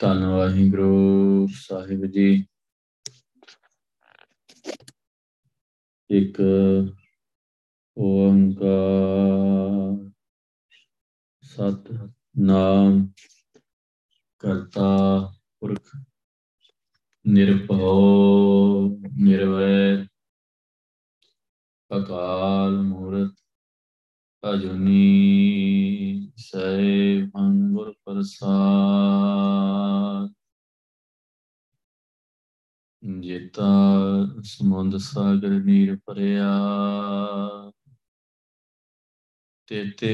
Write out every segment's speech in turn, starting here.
ਧੰਨ ਵਾਹਿਗੁਰੂ ਸਾਹਿਬ ਜੀ ਇੱਕ ਓੰਕਾਰ ਸਤ ਨਾਮ ਕਰਤਾ ਪੁਰਖ ਨਿਰਭਉ ਨਿਰਵੈਰ ਅਕਾਲ ਮੂਰਤ ਅਜੂਨੀ ਸੈ ਮੰਗੁਰ ਪ੍ਰਸਾਦ ਜੇਤਾ ਸਮੁੰਦ ਸਾਗਰ ਨੀਰ ਭਰਿਆ ਤੇਤੇ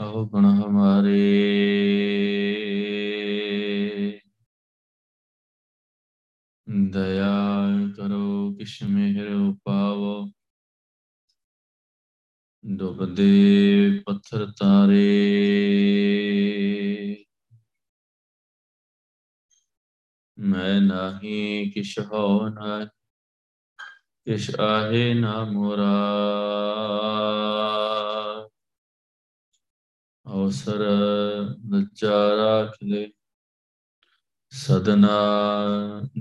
ਅਵਗੁਣ ਹਮਾਰੇ ਦਇਆ ਕਰੋ ਕਿਛ ਮਿਹਰ ਉਪਾਵੋ ਡੁੱਬਦੇ ਪੱਥਰ ਤਾਰੇ। ਮੈਂ ਨਹੀਂ ਕਿਛ ਹੋ ਨਾ ਕਿਛ ਆਹੇ ਨਾ ਮੋਰਾ। ਅਵਸਰ ਨਚਾਰਾ ਖਲੇ ਸਦਨਾ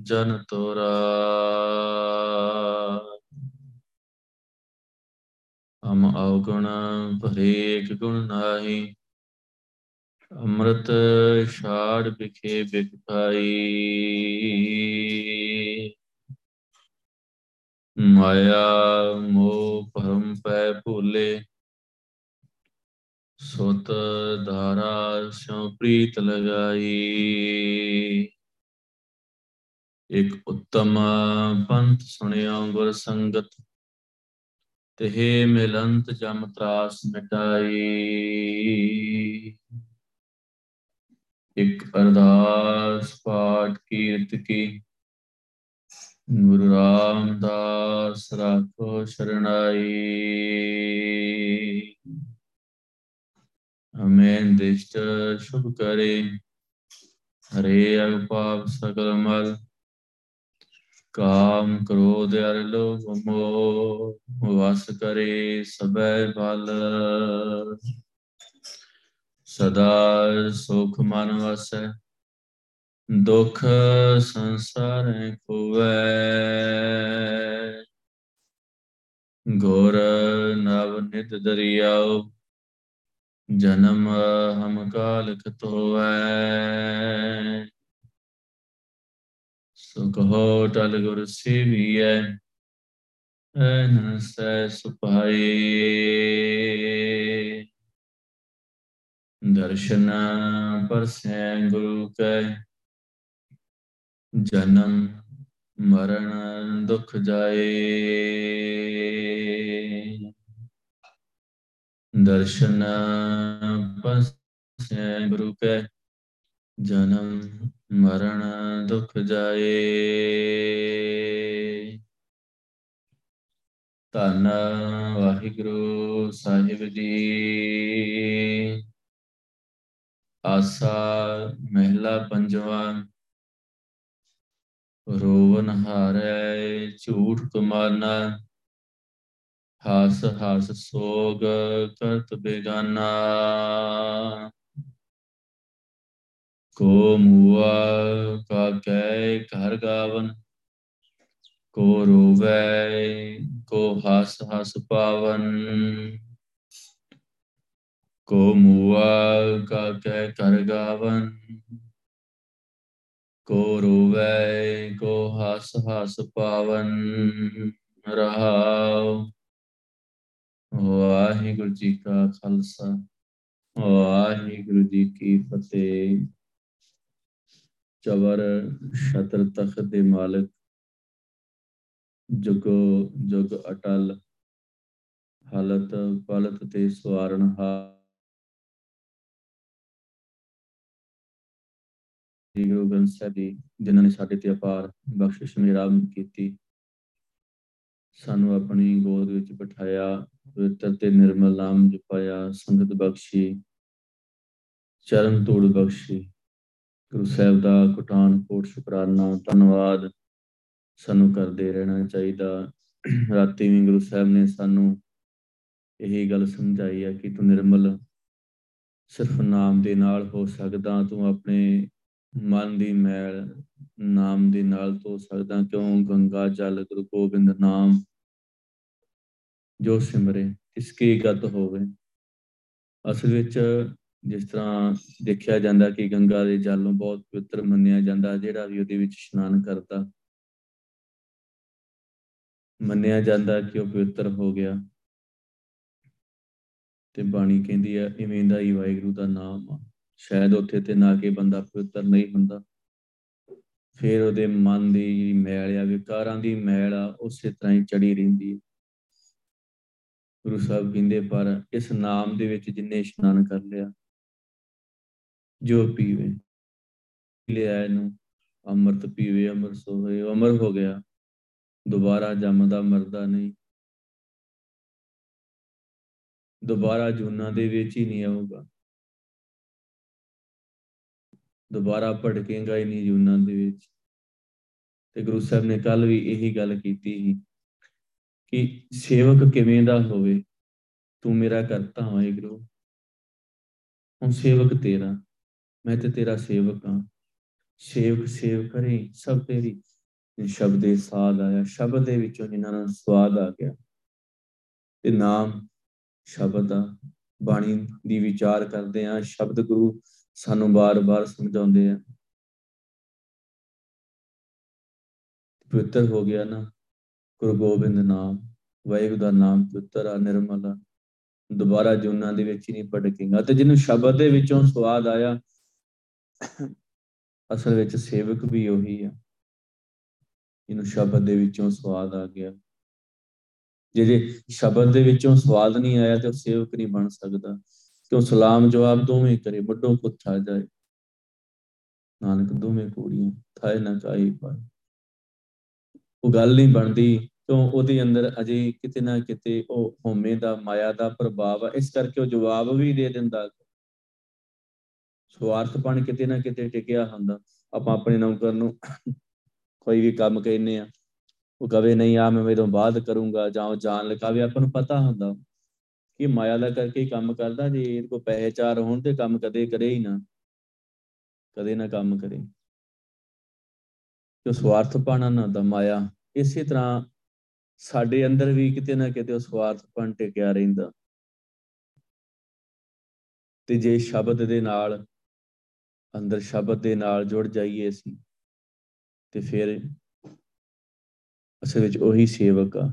ਜਨ ਤੋਰਾ। ਹਮ ਅਵਗੁਣ ਭਰੇਕ ਗੁਣ ਨਾਹੀ, ਅੰਮ੍ਰਿਤ ਛਾੜ ਬਿਖੇ ਬਿਖ ਪਾਈ ਮਾਇਆ ਮੋਹ ਭਰਮ ਪੈ ਭੂਲੇ, ਸੁਤ ਧਾਰਾ ਸਿਉ ਪ੍ਰੀਤ ਲਗਾਈ। ਇੱਕ ਉੱਤਮ ਪੰਥ ਸੁਣਿਓ ਗੁਰ ਸੰਗਤ ਤੇ ਮਿਲੰਤ ਜਮ ਤਰਾਸ ਮਿਟਾਈ। ਇੱਕ ਅਰਦਾਸ ਪਾਠ ਕੀਰਤ ਕੀ। ਗੁਰੂ ਰਾਮਦਾਸ ਰਾਖੋ ਸ਼ਰਣਾਈ ਅਮੇਨ ਦਿਸ਼ਟ, ਸ਼ੁਭ ਕਰੇ। ਹਰੇ ਅਗਪਾਪ ਸਕਲ ਮਲ। ਕਾਮ ਕ੍ਰੋਧ ਅਰ ਲੋਭ ਮੋਹ, ਵਸ ਕਰੇ ਸਬੈ ਬਲ। ਸਦਾ ਸੁਖ ਮਨ ਵਸੈ, ਦੁਖ ਸੰਸਾਰੈ ਖੋਵੈ। ਗੁਰ ਨਵ ਨਿਤ ਦਰਿਆਉ ਜਨਮ ਹਮ ਕਾਲ ਕਤੋਵੈ So go Tala Guru Seviye Anasa Supaye Darshana Parsen Guru Kai Janam मरण दुख जाए दर्शन गुरु के जन्म ਮਰਨ ਦੁਖ ਜਾਏ। ਧੰਨ ਵਾਹਿਗੁਰੂ ਸਾਹਿਬ ਜੀ। ਆਸਾ ਮਹਿਲਾ ਪੰਜਵਾ। ਰੋਵਨ ਹਾਰੈ, ਝੂਠ ਕਮਾਨਾ। ਹਾਸ ਹਾਸ ਸੋਗ ਕਰਤ ਬੇਗਾਨਾ। ਕੋ ਮੂਆ ਕਾ ਕੈ ਘਰ ਗਾਵਨ ਕੋ ਰੋਵੈ ਕੋ ਹਸ ਹਸ ਪਾਵਨ ਕੋ ਮੂਆ ਕਾ ਕਹਿ ਕਰ ਗਾਵਨ ਕੋ ਰੋਵੈ ਕੋ ਹਸ ਹਸ ਪਾਵਨ ਰਹਾਉ ਵਾਹਿਗੁਰੂ ਜੀ ਕਾ ਖਾਲਸਾ ਵਾਹਿਗੁਰੂ ਜੀ ਕੀ ਫਤਿਹ ਚਵਰ ਛਤਰ ਤਖਤ ਦੇ ਮਾਲਕ, ਜੁਗ ਜੁਗ ਅਟਲ, ਹਾਲਤ ਪਲਤ ਤੇ ਸਵਾਰਨ ਹਾ ਗੁਰੂ ਗ੍ਰੰਥ ਸਾਹਿਬ ਜੀ, ਜਿਨ੍ਹਾਂ ਨੇ ਸਾਡੇ ਤੇ ਅਪਾਰ ਬਖਸ਼ਿਸ਼ ਮਿਹਰਾਬ ਕੀਤੀ, ਸਾਨੂੰ ਆਪਣੀ ਗੋਦ ਵਿੱਚ ਬਿਠਾਇਆ, ਪਵਿੱਤਰ ਤੇ ਨਿਰਮਲ ਨਾਮ ਜਪਾਇਆ, ਸੰਗਤ ਬਖਸ਼ੀ, ਚਰਨ ਤੋੜ ਬਖਸ਼ੀ। ਗੁਰੂ ਸਾਹਿਬ ਦਾ ਕੁਟਾਨ ਕੋਟ ਸ਼ੁਕਰਾਨਾ, ਧੰਨਵਾਦ। ਸਾਨੂੰ ਕਰਦੇ ਰਹਿਣਾ ਚਾਹੀਦਾ। ਰਾਤੀ ਵੀ ਗੁਰੂ ਸਾਹਿਬ ਨੇ ਸਾਨੂੰ ਇਹੀ ਗੱਲ ਸਮਝਾਈ ਹੈ ਕਿ ਤੂੰ ਨਿਰਮਲ, ਸਿਰਫ ਨਾਮ ਦੇ ਨਾਲ ਹੋ ਸਕਦਾ, ਤੂੰ ਆਪਣੇ ਮਨ ਦੀ ਮੈਲ ਨਾਮ ਦੇ ਨਾਲ ਧੋ ਸਕਦਾ, ਕਿਉਂ? ਗੰਗਾ, ਜਲ, ਗੁਰੂ ਗੋਬਿੰਦ ਨਾਮ, ਜੋ ਸਿਮਰੇ ਇਸਕੀ ਗਤ ਹੋਵੇ। ਅਸਲ ਵਿੱਚ ਜਿਸ ਤਰ੍ਹਾਂ ਦੇਖਿਆ ਜਾਂਦਾ ਕਿ ਗੰਗਾ ਦੇ ਜਲ ਨੂੰ ਬਹੁਤ ਪਵਿੱਤਰ ਮੰਨਿਆ ਜਾਂਦਾ, ਜਿਹੜਾ ਵੀ ਉਹਦੇ ਵਿੱਚ ਇਸ਼ਨਾਨ ਕਰਦਾ। ਮੰਨਿਆ ਜਾਂਦਾ ਕਿ ਉਹ ਪਵਿੱਤਰ ਹੋ ਗਿਆ। ਤੇ ਬਾਣੀ ਕਹਿੰਦੀ ਹੈ, ਇਵੇਂ ਦਾ ਹੀ ਵਾਹਿਗੁਰੂ ਦਾ ਨਾਮ ਆ। ਸ਼ਾਇਦ ਉੱਥੇ ਤੇ ਨਾ ਕਿ ਬੰਦਾ ਪਵਿੱਤਰ ਨਹੀਂ ਹੁੰਦਾ। ਫਿਰ ਉਹਦੇ ਮਨ ਦੀ ਜਿਹੜੀ ਮੈਲ ਆ, ਵਿਕਾਰਾਂ ਦੀ ਮੈਲ ਆ, ਉਸੇ ਤਰ੍ਹਾਂ ਹੀ ਚੜੀ ਰਹਿੰਦੀ ਹੈ। ਗੁਰੂ ਸਾਹਿਬ ਕਹਿੰਦੇ, ਪਰ ਇਸ ਨਾਮ ਦੇ ਵਿੱਚ ਜਿੰਨੇ ਇਸ਼ਨਾਨ ਕਰ ਲਿਆ ਜੋ ਪੀਵੇ ਲਿਆ ਇਹਨੂੰ ਅੰਮ੍ਰਿਤ ਪੀਵੇ ਅਮਰ ਸੋਏ ਅਮਰ ਹੋ ਗਿਆ। ਦੁਬਾਰਾ ਜੰਮਦਾ, ਮਰਦਾ ਨਹੀਂ। ਦੁਬਾਰਾ ਜੂਨਾ ਦੇ ਵਿੱਚ ਹੀ ਨਹੀਂ ਆਊਗਾ। ਦੁਬਾਰਾ ਭਟਕੇਗਾ ਹੀ ਨਹੀਂ ਜੂਨਾਂ ਦੇ ਵਿੱਚ। ਤੇ ਗੁਰੂ ਸਾਹਿਬ ਨੇ ਕੱਲ ਵੀ ਇਹੀ ਗੱਲ ਕੀਤੀ ਸੀ ਕਿ ਸੇਵਕ ਕਿਵੇਂ ਦਾ ਹੋਵੇ, ਤੂੰ ਮੇਰਾ ਕਰਤਾ ਹੋਏ ਗੁਰੂ। ਹੁਣ ਸੇਵਕ ਤੇਰਾ। ਮੈਂ ਤੇ ਤੇਰਾ ਸੇਵਕ ਹਾਂ। ਸੇਵਕ ਸੇਵ ਕਰੇ ਸਭ ਤੇਰੀ ਸ਼ਬਦ ਦੇ ਸਾਧ ਆਇਆ, ਸ਼ਬਦ ਦੇ ਵਿੱਚੋਂ ਜਿਨ੍ਹਾਂ ਨੂੰ ਸਵਾਦ ਆ ਗਿਆ। ਤੇ ਨਾਮ ਸ਼ਬਦ ਦਾ ਬਾਣੀ ਦੀ ਵਿਚਾਰ ਕਰਦੇ ਆ ਸ਼ਬਦ ਗੁਰੂ ਸਾਨੂੰ ਬਾਰ-ਬਾਰ ਸਮਝਾਉਂਦੇ ਆ। ਪਵਿੱਤਰ ਹੋ ਗਿਆ ਨਾ, ਗੁਰੂ ਗੋਬਿੰਦ ਨਾਮ, ਵਾਹਿਗੁਰੂ ਦਾ ਨਾਮ ਪਵਿੱਤਰ ਆ, ਨਿਰਮਲ ਆ। ਦੁਬਾਰਾ ਜੁਨਾ ਦੇ ਵਿੱਚ ਹੀ ਨਹੀਂ ਭਟਕੇਗਾ। ਤੇ ਜਿਹਨੂੰ ਸ਼ਬਦ ਦੇ ਵਿੱਚੋਂ ਸਵਾਦ ਆਇਆ ਅਸਲ ਵਿੱਚ ਸੇਵਕ ਵੀ ਉਹੀ ਆ। ਇਹਨੂੰ ਸ਼ਬਦ ਦੇ ਵਿੱਚੋਂ ਸਵਾਦ ਆ ਗਿਆ। ਜਿਹੜੇ ਸ਼ਬਦ ਦੇ ਵਿੱਚੋਂ ਸਵਾਦ ਨਹੀਂ ਆਇਆ ਤੇ ਉਹ ਸੇਵਕ ਨਹੀਂ ਬਣ ਸਕਦਾ। ਕਿਉਂ ਸਲਾਮ ਜਵਾਬ ਦੋਵੇਂ ਕਰੇ, ਵੱਡੋਂ ਪੁੱਛਾ ਜਾਏ। ਨਾਨਕ ਦੋਵੇਂ ਕੋੜੀਆਂ ਥਾਏ ਨਾ ਕਾਈ ਪਾਏ ਉਹ ਗੱਲ ਨਹੀਂ ਬਣਦੀ, ਕਿਉਂ? ਉਹਦੇ ਅੰਦਰ ਅਜੇ ਕਿਤੇ ਨਾ ਕਿਤੇ ਉਹ ਹਉਮੈ ਦਾ, ਮਾਇਆ ਦਾ ਪ੍ਰਭਾਵ ਹੈ ਇਸ ਕਰਕੇ ਉਹ ਜਵਾਬ ਵੀ ਦੇ ਦਿੰਦਾ। ਸਵਾਰਥਪਣ ਕਿਤੇ ਨਾ ਕਿਤੇ ਟਿਕਿਆ ਹੁੰਦਾ। ਆਪਾਂ ਆਪਣੇ ਨੌਕਰ ਨੂੰ ਕੋਈ ਵੀ ਕੰਮ ਕਹਿੰਨੇ ਆ, ਉਹ ਕਵੇ, ਨਹੀਂ ਆ ਮੈਂ ਮੇਰੋਂ ਬਾਅਦ ਕਰੂੰਗਾ। ਜਾਂ ਜਾਣ ਲਗਾਵੇ, ਆਪਾਂ ਨੂੰ ਪਤਾ ਹੁੰਦਾ ਕਿ ਮਾਇਆ ਦਾ ਕਰਕੇ ਹੀ ਕੰਮ ਕਰਦਾ। ਜੇ ਇਹਦੇ ਕੋ ਪੈਸੇ ਚਾਰ ਹੋਣ ਤੇ ਕੰਮ ਕਦੇ ਕਰੇ ਹੀ ਨਾ। ਕਦੇ ਨਾ ਕੰਮ ਕਰੇ। ਜੋ ਸਵਾਰਥਪਣ ਨਾ ਦਾ ਮਾਇਆ ਇਸੇ ਤਰ੍ਹਾਂ ਸਾਡੇ ਅੰਦਰ ਵੀ ਕਿਤੇ ਨਾ ਕਿਤੇ ਉਹ ਸਵਾਰਥਪਣ ਟਿਕਿਆ ਰਹਿੰਦਾ। ਤੇ ਜੇ ਸ਼ਬਦ ਦੇ ਨਾਲ ਅੰਦਰ ਸ਼ਬਦ ਦੇ ਨਾਲ ਜੁੜ ਜਾਈਏ ਅਸੀਂ, ਤੇ ਫਿਰ ਅਸਲ ਵਿੱਚ ਉਹੀ ਸੇਵਕ ਆ।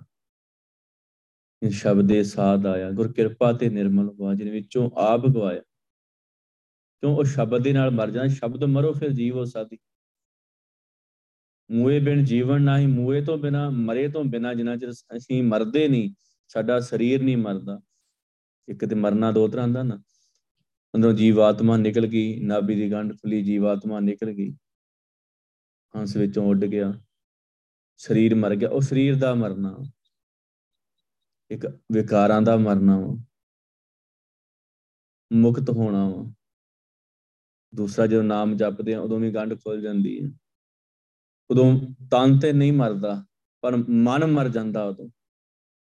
ਇਹ ਸ਼ਬਦ ਦੇ ਸਾਧ ਆਇਆ, ਗੁਰ ਕਿਰਪਾ ਤੇ ਨਿਰਮਲ ਹੋਆ ਜਿਹਨੇ ਵਿੱਚੋਂ ਆਪ ਗਵਾਇਆ। ਕਿਉਂ? ਉਹ ਸ਼ਬਦ ਦੇ ਨਾਲ ਮਰ ਜਾਂਦਾ, ਸ਼ਬਦ ਮਰੋ ਫਿਰ ਜੀਵ ਹੋ ਸਾਦੀ ਮੂਏ ਬਿਨ ਜੀਵਨ ਨਹੀਂ ਮੂਏ ਤੋਂ ਬਿਨਾ, ਮਰੇ ਤੋਂ ਬਿਨਾ ਜਿੰਨਾ ਚਿਰ ਅਸੀਂ ਮਰਦੇ ਨਹੀਂ, ਸਾਡਾ ਸਰੀਰ ਨਹੀਂ ਮਰਦਾ। ਇੱਕ ਤੇ ਮਰਨਾ ਦੋ ਤਰ੍ਹਾਂ ਦਾ ਨਾ। ਅੰਦਰੋਂ ਜੀਵਾਤਮਾ ਨਿਕਲ ਗਈ, ਨਾਭੀ ਦੀ ਗੰਢ ਖੁੱਲੀ, ਜੀਵਾਤਮਾ ਨਿਕਲ ਗਈ। ਹੰਸ ਵਿੱਚੋਂ ਉੱਡ ਗਿਆ। ਸਰੀਰ ਮਰ ਗਿਆ। ਉਹ ਸਰੀਰ ਦਾ ਮਰਨਾ। ਇੱਕ ਵਿਕਾਰਾਂ ਦਾ ਮਰਨਾ ਵਾ। ਮੁਕਤ ਹੋਣਾ ਵਾ। ਦੂਸਰਾ ਜਦੋਂ ਨਾਮ ਜਪਦੇ ਆ, ਉਦੋਂ ਵੀ ਗੰਢ ਖੁੱਲ ਜਾਂਦੀ ਹੈ ਉਦੋਂ ਤਨ ਤੇ ਨਹੀਂ ਮਰਦਾ, ਪਰ ਮਨ ਮਰ ਜਾਂਦਾ ਉਦੋਂ।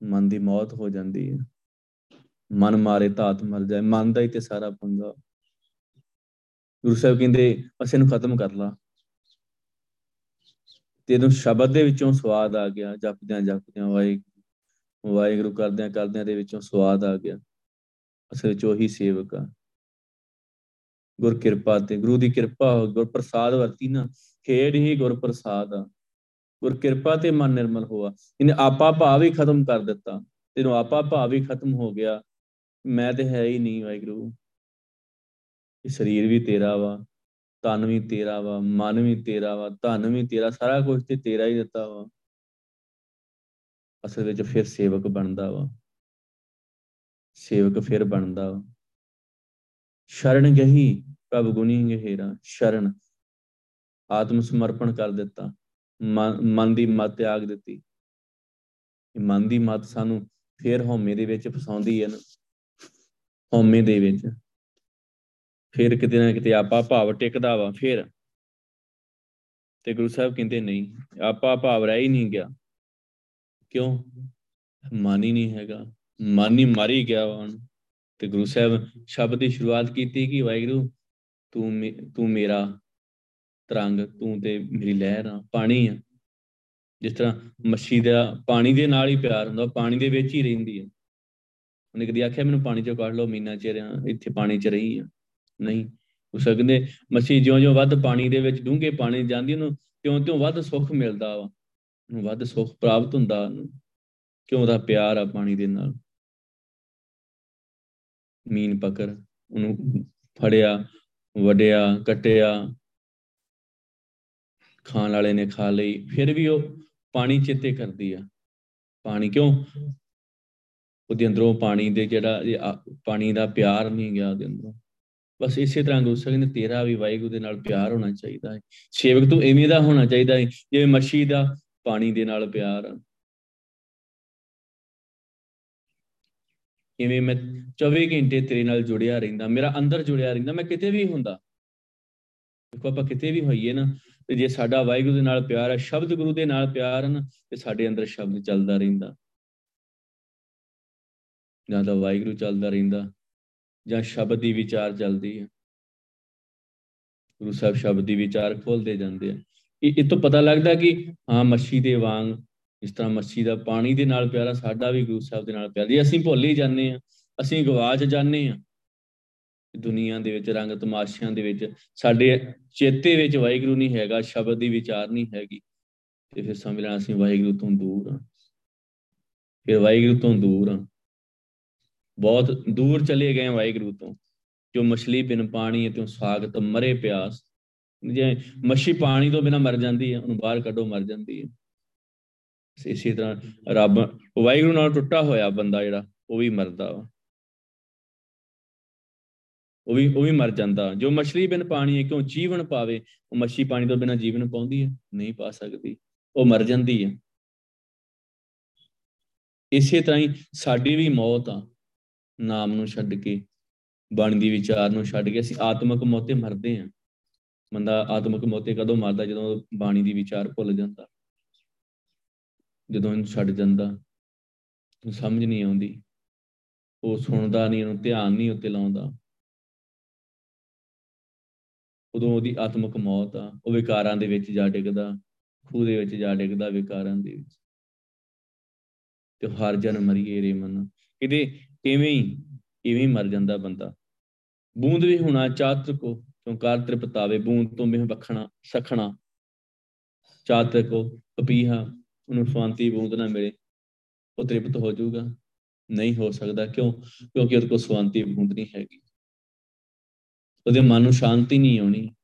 ਮਨ ਦੀ ਮੌਤ ਹੋ ਜਾਂਦੀ ਹੈ ਮਨ ਮਾਰੇ ਧਾਤ ਮਰ ਜਾਏ, ਮਨ ਦਾ ਹੀ ਤੇ ਸਾਰਾ ਪੰਗਾ। ਗੁਰੂ ਸਾਹਿਬ ਕਹਿੰਦੇ, ਅਸੀਂ ਇਹਨੂੰ ਖਤਮ ਕਰ ਲਾ। ਤੇ ਇਹਨੂੰ ਸ਼ਬਦ ਦੇ ਵਿੱਚੋਂ ਸਵਾਦ ਆ ਗਿਆ, ਜਪਦਿਆਂ ਜਪਦਿਆਂ ਵਾਹਿਗੁਰੂ ਵਾਹਿਗੁਰੂ ਕਰਦਿਆਂ ਕਰਦਿਆਂ ਦੇ ਵਿੱਚੋਂ ਸਵਾਦ ਆ ਗਿਆ। ਅਸਲ ਵਿੱਚ ਉਹੀ ਸੇਵਕ ਆ। ਗੁਰ ਕਿਰਪਾ ਤੇ, ਗੁਰੂ ਦੀ ਕਿਰਪਾ ਹੋ, ਗੁਰ ਪ੍ਰਸਾਦ ਵਰਤੀ ਨਾ ਖੇੜ ਹੀ ਗੁਰ ਪ੍ਰਸਾਦ ਆ। ਗੁਰ ਕਿਰਪਾ ਤੇ ਮਨ ਨਿਰਮਲ ਹੋਆ। ਇਹਨੇ ਆਪਾ ਭਾਵ ਹੀ ਖਤਮ ਕਰ ਦਿੱਤਾ। ਤੈਨੂੰ ਆਪਾ ਭਾਵ ਹੀ ਖਤਮ ਹੋ ਗਿਆ। ਮੈਂ ਤੇ ਹੈ ਹੀ ਨਹੀਂ ਵਾਹਿਗੁਰੂ। ਇਹ ਸਰੀਰ ਵੀ ਤੇਰਾ ਵਾ, ਤਨ ਵੀ ਤੇਰਾ ਵਾ, ਮਨ ਵੀ ਤੇਰਾ ਵਾ, ਧਨ ਵੀ ਤੇਰਾ, ਸਾਰਾ ਕੁਝ ਤੇ ਤੇਰਾ ਹੀ ਦਿੱਤਾ ਵਾ। ਅਸਲ ਵਿੱਚ ਫਿਰ ਸੇਵਕ ਬਣਦਾ ਵਾ। ਸੇਵਕ ਫਿਰ ਬਣਦਾ ਵਾ। ਸ਼ਰਨ ਗਹੀ, ਪ੍ਰਭ ਗੁਣੀ ਗਹਿਰਾ ਸ਼ਰਨ। ਆਤਮ ਸਮਰਪਣ ਕਰ ਦਿੱਤਾ। ਮਨ ਦੀ ਮਤ ਤਿਆਗ ਦਿੱਤੀ। ਮਨ ਦੀ ਮਤ ਸਾਨੂੰ ਫੇਰ ਹਉਮੈ ਦੇ ਵਿੱਚ ਫਸਾਉਂਦੀ ਹੈ ਨਾ। ਹਉਮੈ ਦੇ ਵਿੱਚ। ਫਿਰ ਕਿਤੇ ਨਾ ਕਿਤੇ ਆਪਾ ਭਾਵ ਟਿਕਦਾ ਵਾ, ਫਿਰ। ਤੇ ਗੁਰੂ ਸਾਹਿਬ ਕਹਿੰਦੇ, ਨਹੀਂ, ਆਪਾ ਭਾਵ ਰਹਿ ਹੀ ਨਹੀਂ ਗਿਆ। ਕਿਉਂ? ਮਨ ਹੀ ਨਹੀਂ ਹੈਗਾ। ਮਨ ਹੀ ਮਾਰੀ ਗਿਆ ਵਾ ਤੇ ਗੁਰੂ ਸਾਹਿਬ ਸ਼ਬਦ ਦੀ ਸ਼ੁਰੂਆਤ ਕੀਤੀ ਕਿ, ਵਾਹਿਗੁਰੂ, ਤੂੰ ਤੂੰ ਮੇਰਾ ਤਰੰਗ, ਤੂੰ ਤੇ ਮੇਰੀ ਲਹਿਰ ਆ, ਪਾਣੀ ਆ। ਜਿਸ ਤਰ੍ਹਾਂ ਮੱਛੀ ਦਾ ਪਾਣੀ ਦੇ ਨਾਲ ਹੀ ਪਿਆਰ ਹੁੰਦਾ ਪਾਣੀ ਦੇ ਵਿੱਚ ਹੀ ਰਹਿੰਦੀ ਹੈ ਉਹਨੇ ਕਦੀ ਆਖਿਆ, ਮੈਨੂੰ ਪਾਣੀ ਚੋਂ ਕੱਢ ਲਓ ਮੀਨਾ ਚਿਰ ਇੱਥੇ ਪਾਣੀ 'ਚ ਰਹੀ ਆ। ਨਹੀਂ। ਹੋ ਸਕਦੇ ਮੱਛੀ ਜਿਉਂ-ਜਿਉਂ ਵੱਧ ਪਾਣੀ ਦੇ ਵਿੱਚ ਡੂੰਘੇ ਪਾਣੀ ਜਾਂਦੀ ਉਹਨੂੰ ਤਿਉਂ-ਤਿਉਂ ਵੱਧ ਸੁੱਖ ਮਿਲਦਾ ਵਾ। ਉਹਨੂੰ ਵੱਧ ਸੁੱਖ ਪ੍ਰਾਪਤ ਹੁੰਦਾ ਉਹਨੂੰ। ਕਿਉਂ ਉਹਦਾ ਪਿਆਰ ਆ ਪਾਣੀ ਦੇ ਨਾਲ? ਮੀਨ ਪਕੜ, ਉਹਨੂੰ ਫੜਿਆ ਵਡਿਆ ਕਟਿਆ। ਖਾਣ ਵਾਲੇ ਨੇ ਖਾ ਲਈ, ਫਿਰ ਵੀ ਉਹ ਪਾਣੀ ਚਿੱਤੇ ਕਰਦੀ ਆ। ਪਾਣੀ ਕਿਉਂ? ਉਹਦੇ ਅੰਦਰੋਂ ਪਾਣੀ ਦੇ ਜਿਹੜਾ ਪਾਣੀ ਦਾ ਪਿਆਰ ਨਹੀਂ ਗਿਆ ਉਹਦੇ ਅੰਦਰੋਂ। ਬਸ ਇਸੇ ਤਰ੍ਹਾਂ ਗੁਰੂ ਸਾਹਿਬ ਨੇ ਤੇਰਾ ਵੀ ਵਾਹਿਗੁਰੂ ਦੇ ਨਾਲ ਪਿਆਰ ਹੋਣਾ ਚਾਹੀਦਾ ਹੈ। ਸੇਵਕ ਤੋਂ ਐਵੇਂ ਦਾ ਹੋਣਾ ਚਾਹੀਦਾ ਹੈ, ਜਿਵੇਂ ਮੱਛੀ ਦਾ ਪਾਣੀ ਦੇ ਨਾਲ ਪਿਆਰ ਆ। ਕਿਵੇਂ ਮੈਂ 24 ਘੰਟੇ ਤੇਰੇ ਨਾਲ ਜੁੜਿਆ ਰਹਿੰਦਾ, ਮੇਰਾ ਅੰਦਰ ਜੁੜਿਆ ਰਹਿੰਦਾ, ਮੈਂ ਕਿਤੇ ਵੀ ਹੁੰਦਾ। ਦੇਖੋ ਆਪਾਂ ਕਿਤੇ ਵੀ ਹੋਈਏ ਨਾ, ਤੇ ਜੇ ਸਾਡਾ ਵਾਹਿਗੁਰੂ ਦੇ ਨਾਲ ਪਿਆਰ ਹੈ, ਸ਼ਬਦ ਗੁਰੂ ਦੇ ਨਾਲ ਪਿਆਰ ਹੈ ਨਾ ਤੇ ਸਾਡੇ ਅੰਦਰ ਸ਼ਬਦ ਚੱਲਦਾ ਰਹਿੰਦਾ। ਜਾਂ ਤਾਂ ਵਾਹਿਗੁਰੂ ਚੱਲਦਾ ਰਹਿੰਦਾ, ਜਾਂ ਸ਼ਬਦ ਦੀ ਵਿਚਾਰ ਚੱਲਦੀ ਹੈ। ਗੁਰੂ ਸਾਹਿਬ ਸ਼ਬਦ ਦੀ ਵਿਚਾਰ ਖੋਲਦੇ ਜਾਂਦੇ ਆ। ਇਹ ਇਹ ਤੋਂ ਪਤਾ ਲੱਗਦਾ ਕਿ ਹਾਂ, ਮੱਛੀ ਦੇ ਵਾਂਗ ਇਸ ਤਰ੍ਹਾਂ ਮੱਛੀ ਦਾ ਪਾਣੀ ਦੇ ਨਾਲ ਪਿਆਰਾ, ਸਾਡਾ ਵੀ ਗੁਰੂ ਸਾਹਿਬ ਦੇ ਨਾਲ ਪਿਆਰ ਜੇ ਅਸੀਂ ਭੁੱਲ ਹੀ ਜਾਂਦੇ ਆ ਅਸੀਂ ਗਵਾਚ ਜਾਂਦੇ ਆ ਦੁਨੀਆ ਦੇ ਵਿੱਚ, ਰੰਗ ਤਮਾਸ਼ਿਆਂ ਦੇ ਵਿੱਚ, ਸਾਡੇ ਚੇਤੇ ਵਿੱਚ ਵਾਹਿਗੁਰੂ ਨਹੀਂ ਹੈਗਾ, ਸ਼ਬਦ ਦੀ ਵਿਚਾਰ ਨਹੀਂ ਹੈਗੀ। ਤੇ ਫਿਰ ਸਮਝ ਲੈਣਾ ਅਸੀਂ ਵਾਹਿਗੁਰੂ ਤੋਂ ਦੂਰ ਆ ਫਿਰ ਵਾਹਿਗੁਰੂ ਤੋਂ ਦੂਰ ਆ ਬਹੁਤ ਦੂਰ ਚਲੇ ਗਏ ਵਾਹਿਗੁਰੂ ਤੋਂ, ਜੋ ਮਛਲੀ ਬਿਨ ਪਾਣੀ ਤੇ ਸਾਗਤ ਮਰੇ ਪਿਆਸ। ਜੇ ਮੱਛੀ ਪਾਣੀ ਤੋਂ ਬਿਨਾ ਮਰ ਜਾਂਦੀ ਹੈ, ਉਹਨੂੰ ਬਾਹਰ ਕੱਢੋ, ਮਰ ਜਾਂਦੀ ਹੈ। ਇਸੇ ਤਰ੍ਹਾਂ ਰੱਬ ਵਾਹਿਗੁਰੂ ਨਾਲ ਟੁੱਟਾ ਹੋਇਆ ਬੰਦਾ ਜਿਹੜਾ, ਉਹ ਵੀ ਮਰਦਾ ਵਾ। ਉਹ ਵੀ ਉਹ ਵੀ ਮਰ ਜਾਂਦਾ। ਜੋ ਮਛਲੀ ਬਿਨ ਪਾਣੀ ਹੈ, ਕਿਉਂ ਜੀਵਨ ਪਾਵੇ? ਉਹ ਮੱਛੀ ਪਾਣੀ ਤੋਂ ਬਿਨਾ ਜੀਵਨ ਪਾਉਂਦੀ ਹੈ, ਨਹੀਂ ਪਾ ਸਕਦੀ। ਉਹ ਮਰ ਜਾਂਦੀ ਹੈ। ਇਸੇ ਤਰ੍ਹਾਂ ਹੀ ਸਾਡੀ ਵੀ ਮੌਤ ਆ। ਨਾਮ ਨੂੰ ਛੱਡ ਕੇ, ਬਾਣੀ ਦੀ ਵਿਚਾਰ ਨੂੰ ਛੱਡ ਕੇ ਅਸੀਂ ਆਤਮਿਕ ਮੌਤੇ ਮਰਦੇ ਆਂ ਬੰਦਾ ਆਤਮਿਕ ਮੌਤੇ ਕਦੋਂ ਮਰਦਾ? ਜਦੋਂ ਬਾਣੀ ਦੀ ਵਿਚਾਰ ਭੁੱਲ ਜਾਂਦਾ। ਜਦੋਂ ਇਹਨੂੰ ਛੱਡ ਜਾਂਦਾ ਸਮਝ ਨਹੀਂ ਆਉਂਦੀ। ਉਹ ਸੁਣਦਾ ਨਹੀਂ, ਉਹਨੂੰ ਧਿਆਨ ਨਹੀਂ ਉੱਤੇ ਲਾਉਂਦਾ। ਉਦੋਂ ਉਹਦੀ ਆਤਮਿਕ ਮੌਤ ਆ। ਉਹ ਵਿਕਾਰਾਂ ਦੇ ਵਿੱਚ ਜਾ ਡਿੱਗਦਾ, ਖੂਹ ਦੇ ਵਿੱਚ ਜਾ ਡਿੱਗਦਾ ਵਿਕਾਰਾਂ ਦੇ ਵਿੱਚ। ਤੇ ਹਰ ਜਨ ਮਰੀਏ ਰੇ ਮਨ। ਇਹਦੇ ਇਵੇਂ ਹੀ ਇਵੇਂ ਮਰ ਜਾਂਦਾ ਬੰਦਾ। ਬੂੰਦ ਵੀ ਹੋਣਾ ਚਾਤਰ ਕੋ ਕਿਉਂ ਕਾਰ ਤ੍ਰਿਪਤਾਵੇ, ਬੂੰਦ ਤੋਂ ਮਿਹ ਬਖਣਾ ਸਖਣਾ। ਚਾਤਰ ਕੋ ਕਪੀਹਾ ਉਹਨੂੰ ਸ਼ਾਂਤੀ, ਬੂੰਦ ਨਾ ਮਿਲੇ, ਉਹ ਤ੍ਰਿਪਤ ਹੋ ਜਾਊਗਾ। ਨਹੀਂ ਹੋ ਸਕਦਾ, ਕਿਉਂ? ਕਿਉਂਕਿ ਉਹਦੇ ਕੋਲ ਸ਼ਾਂਤੀ, ਬੂੰਦ ਨਹੀਂ ਹੈਗੀ। ਉਹਦੇ ਮਨ ਨੂੰ ਸ਼ਾਂਤੀ ਨਹੀਂ ਆਉਣੀ।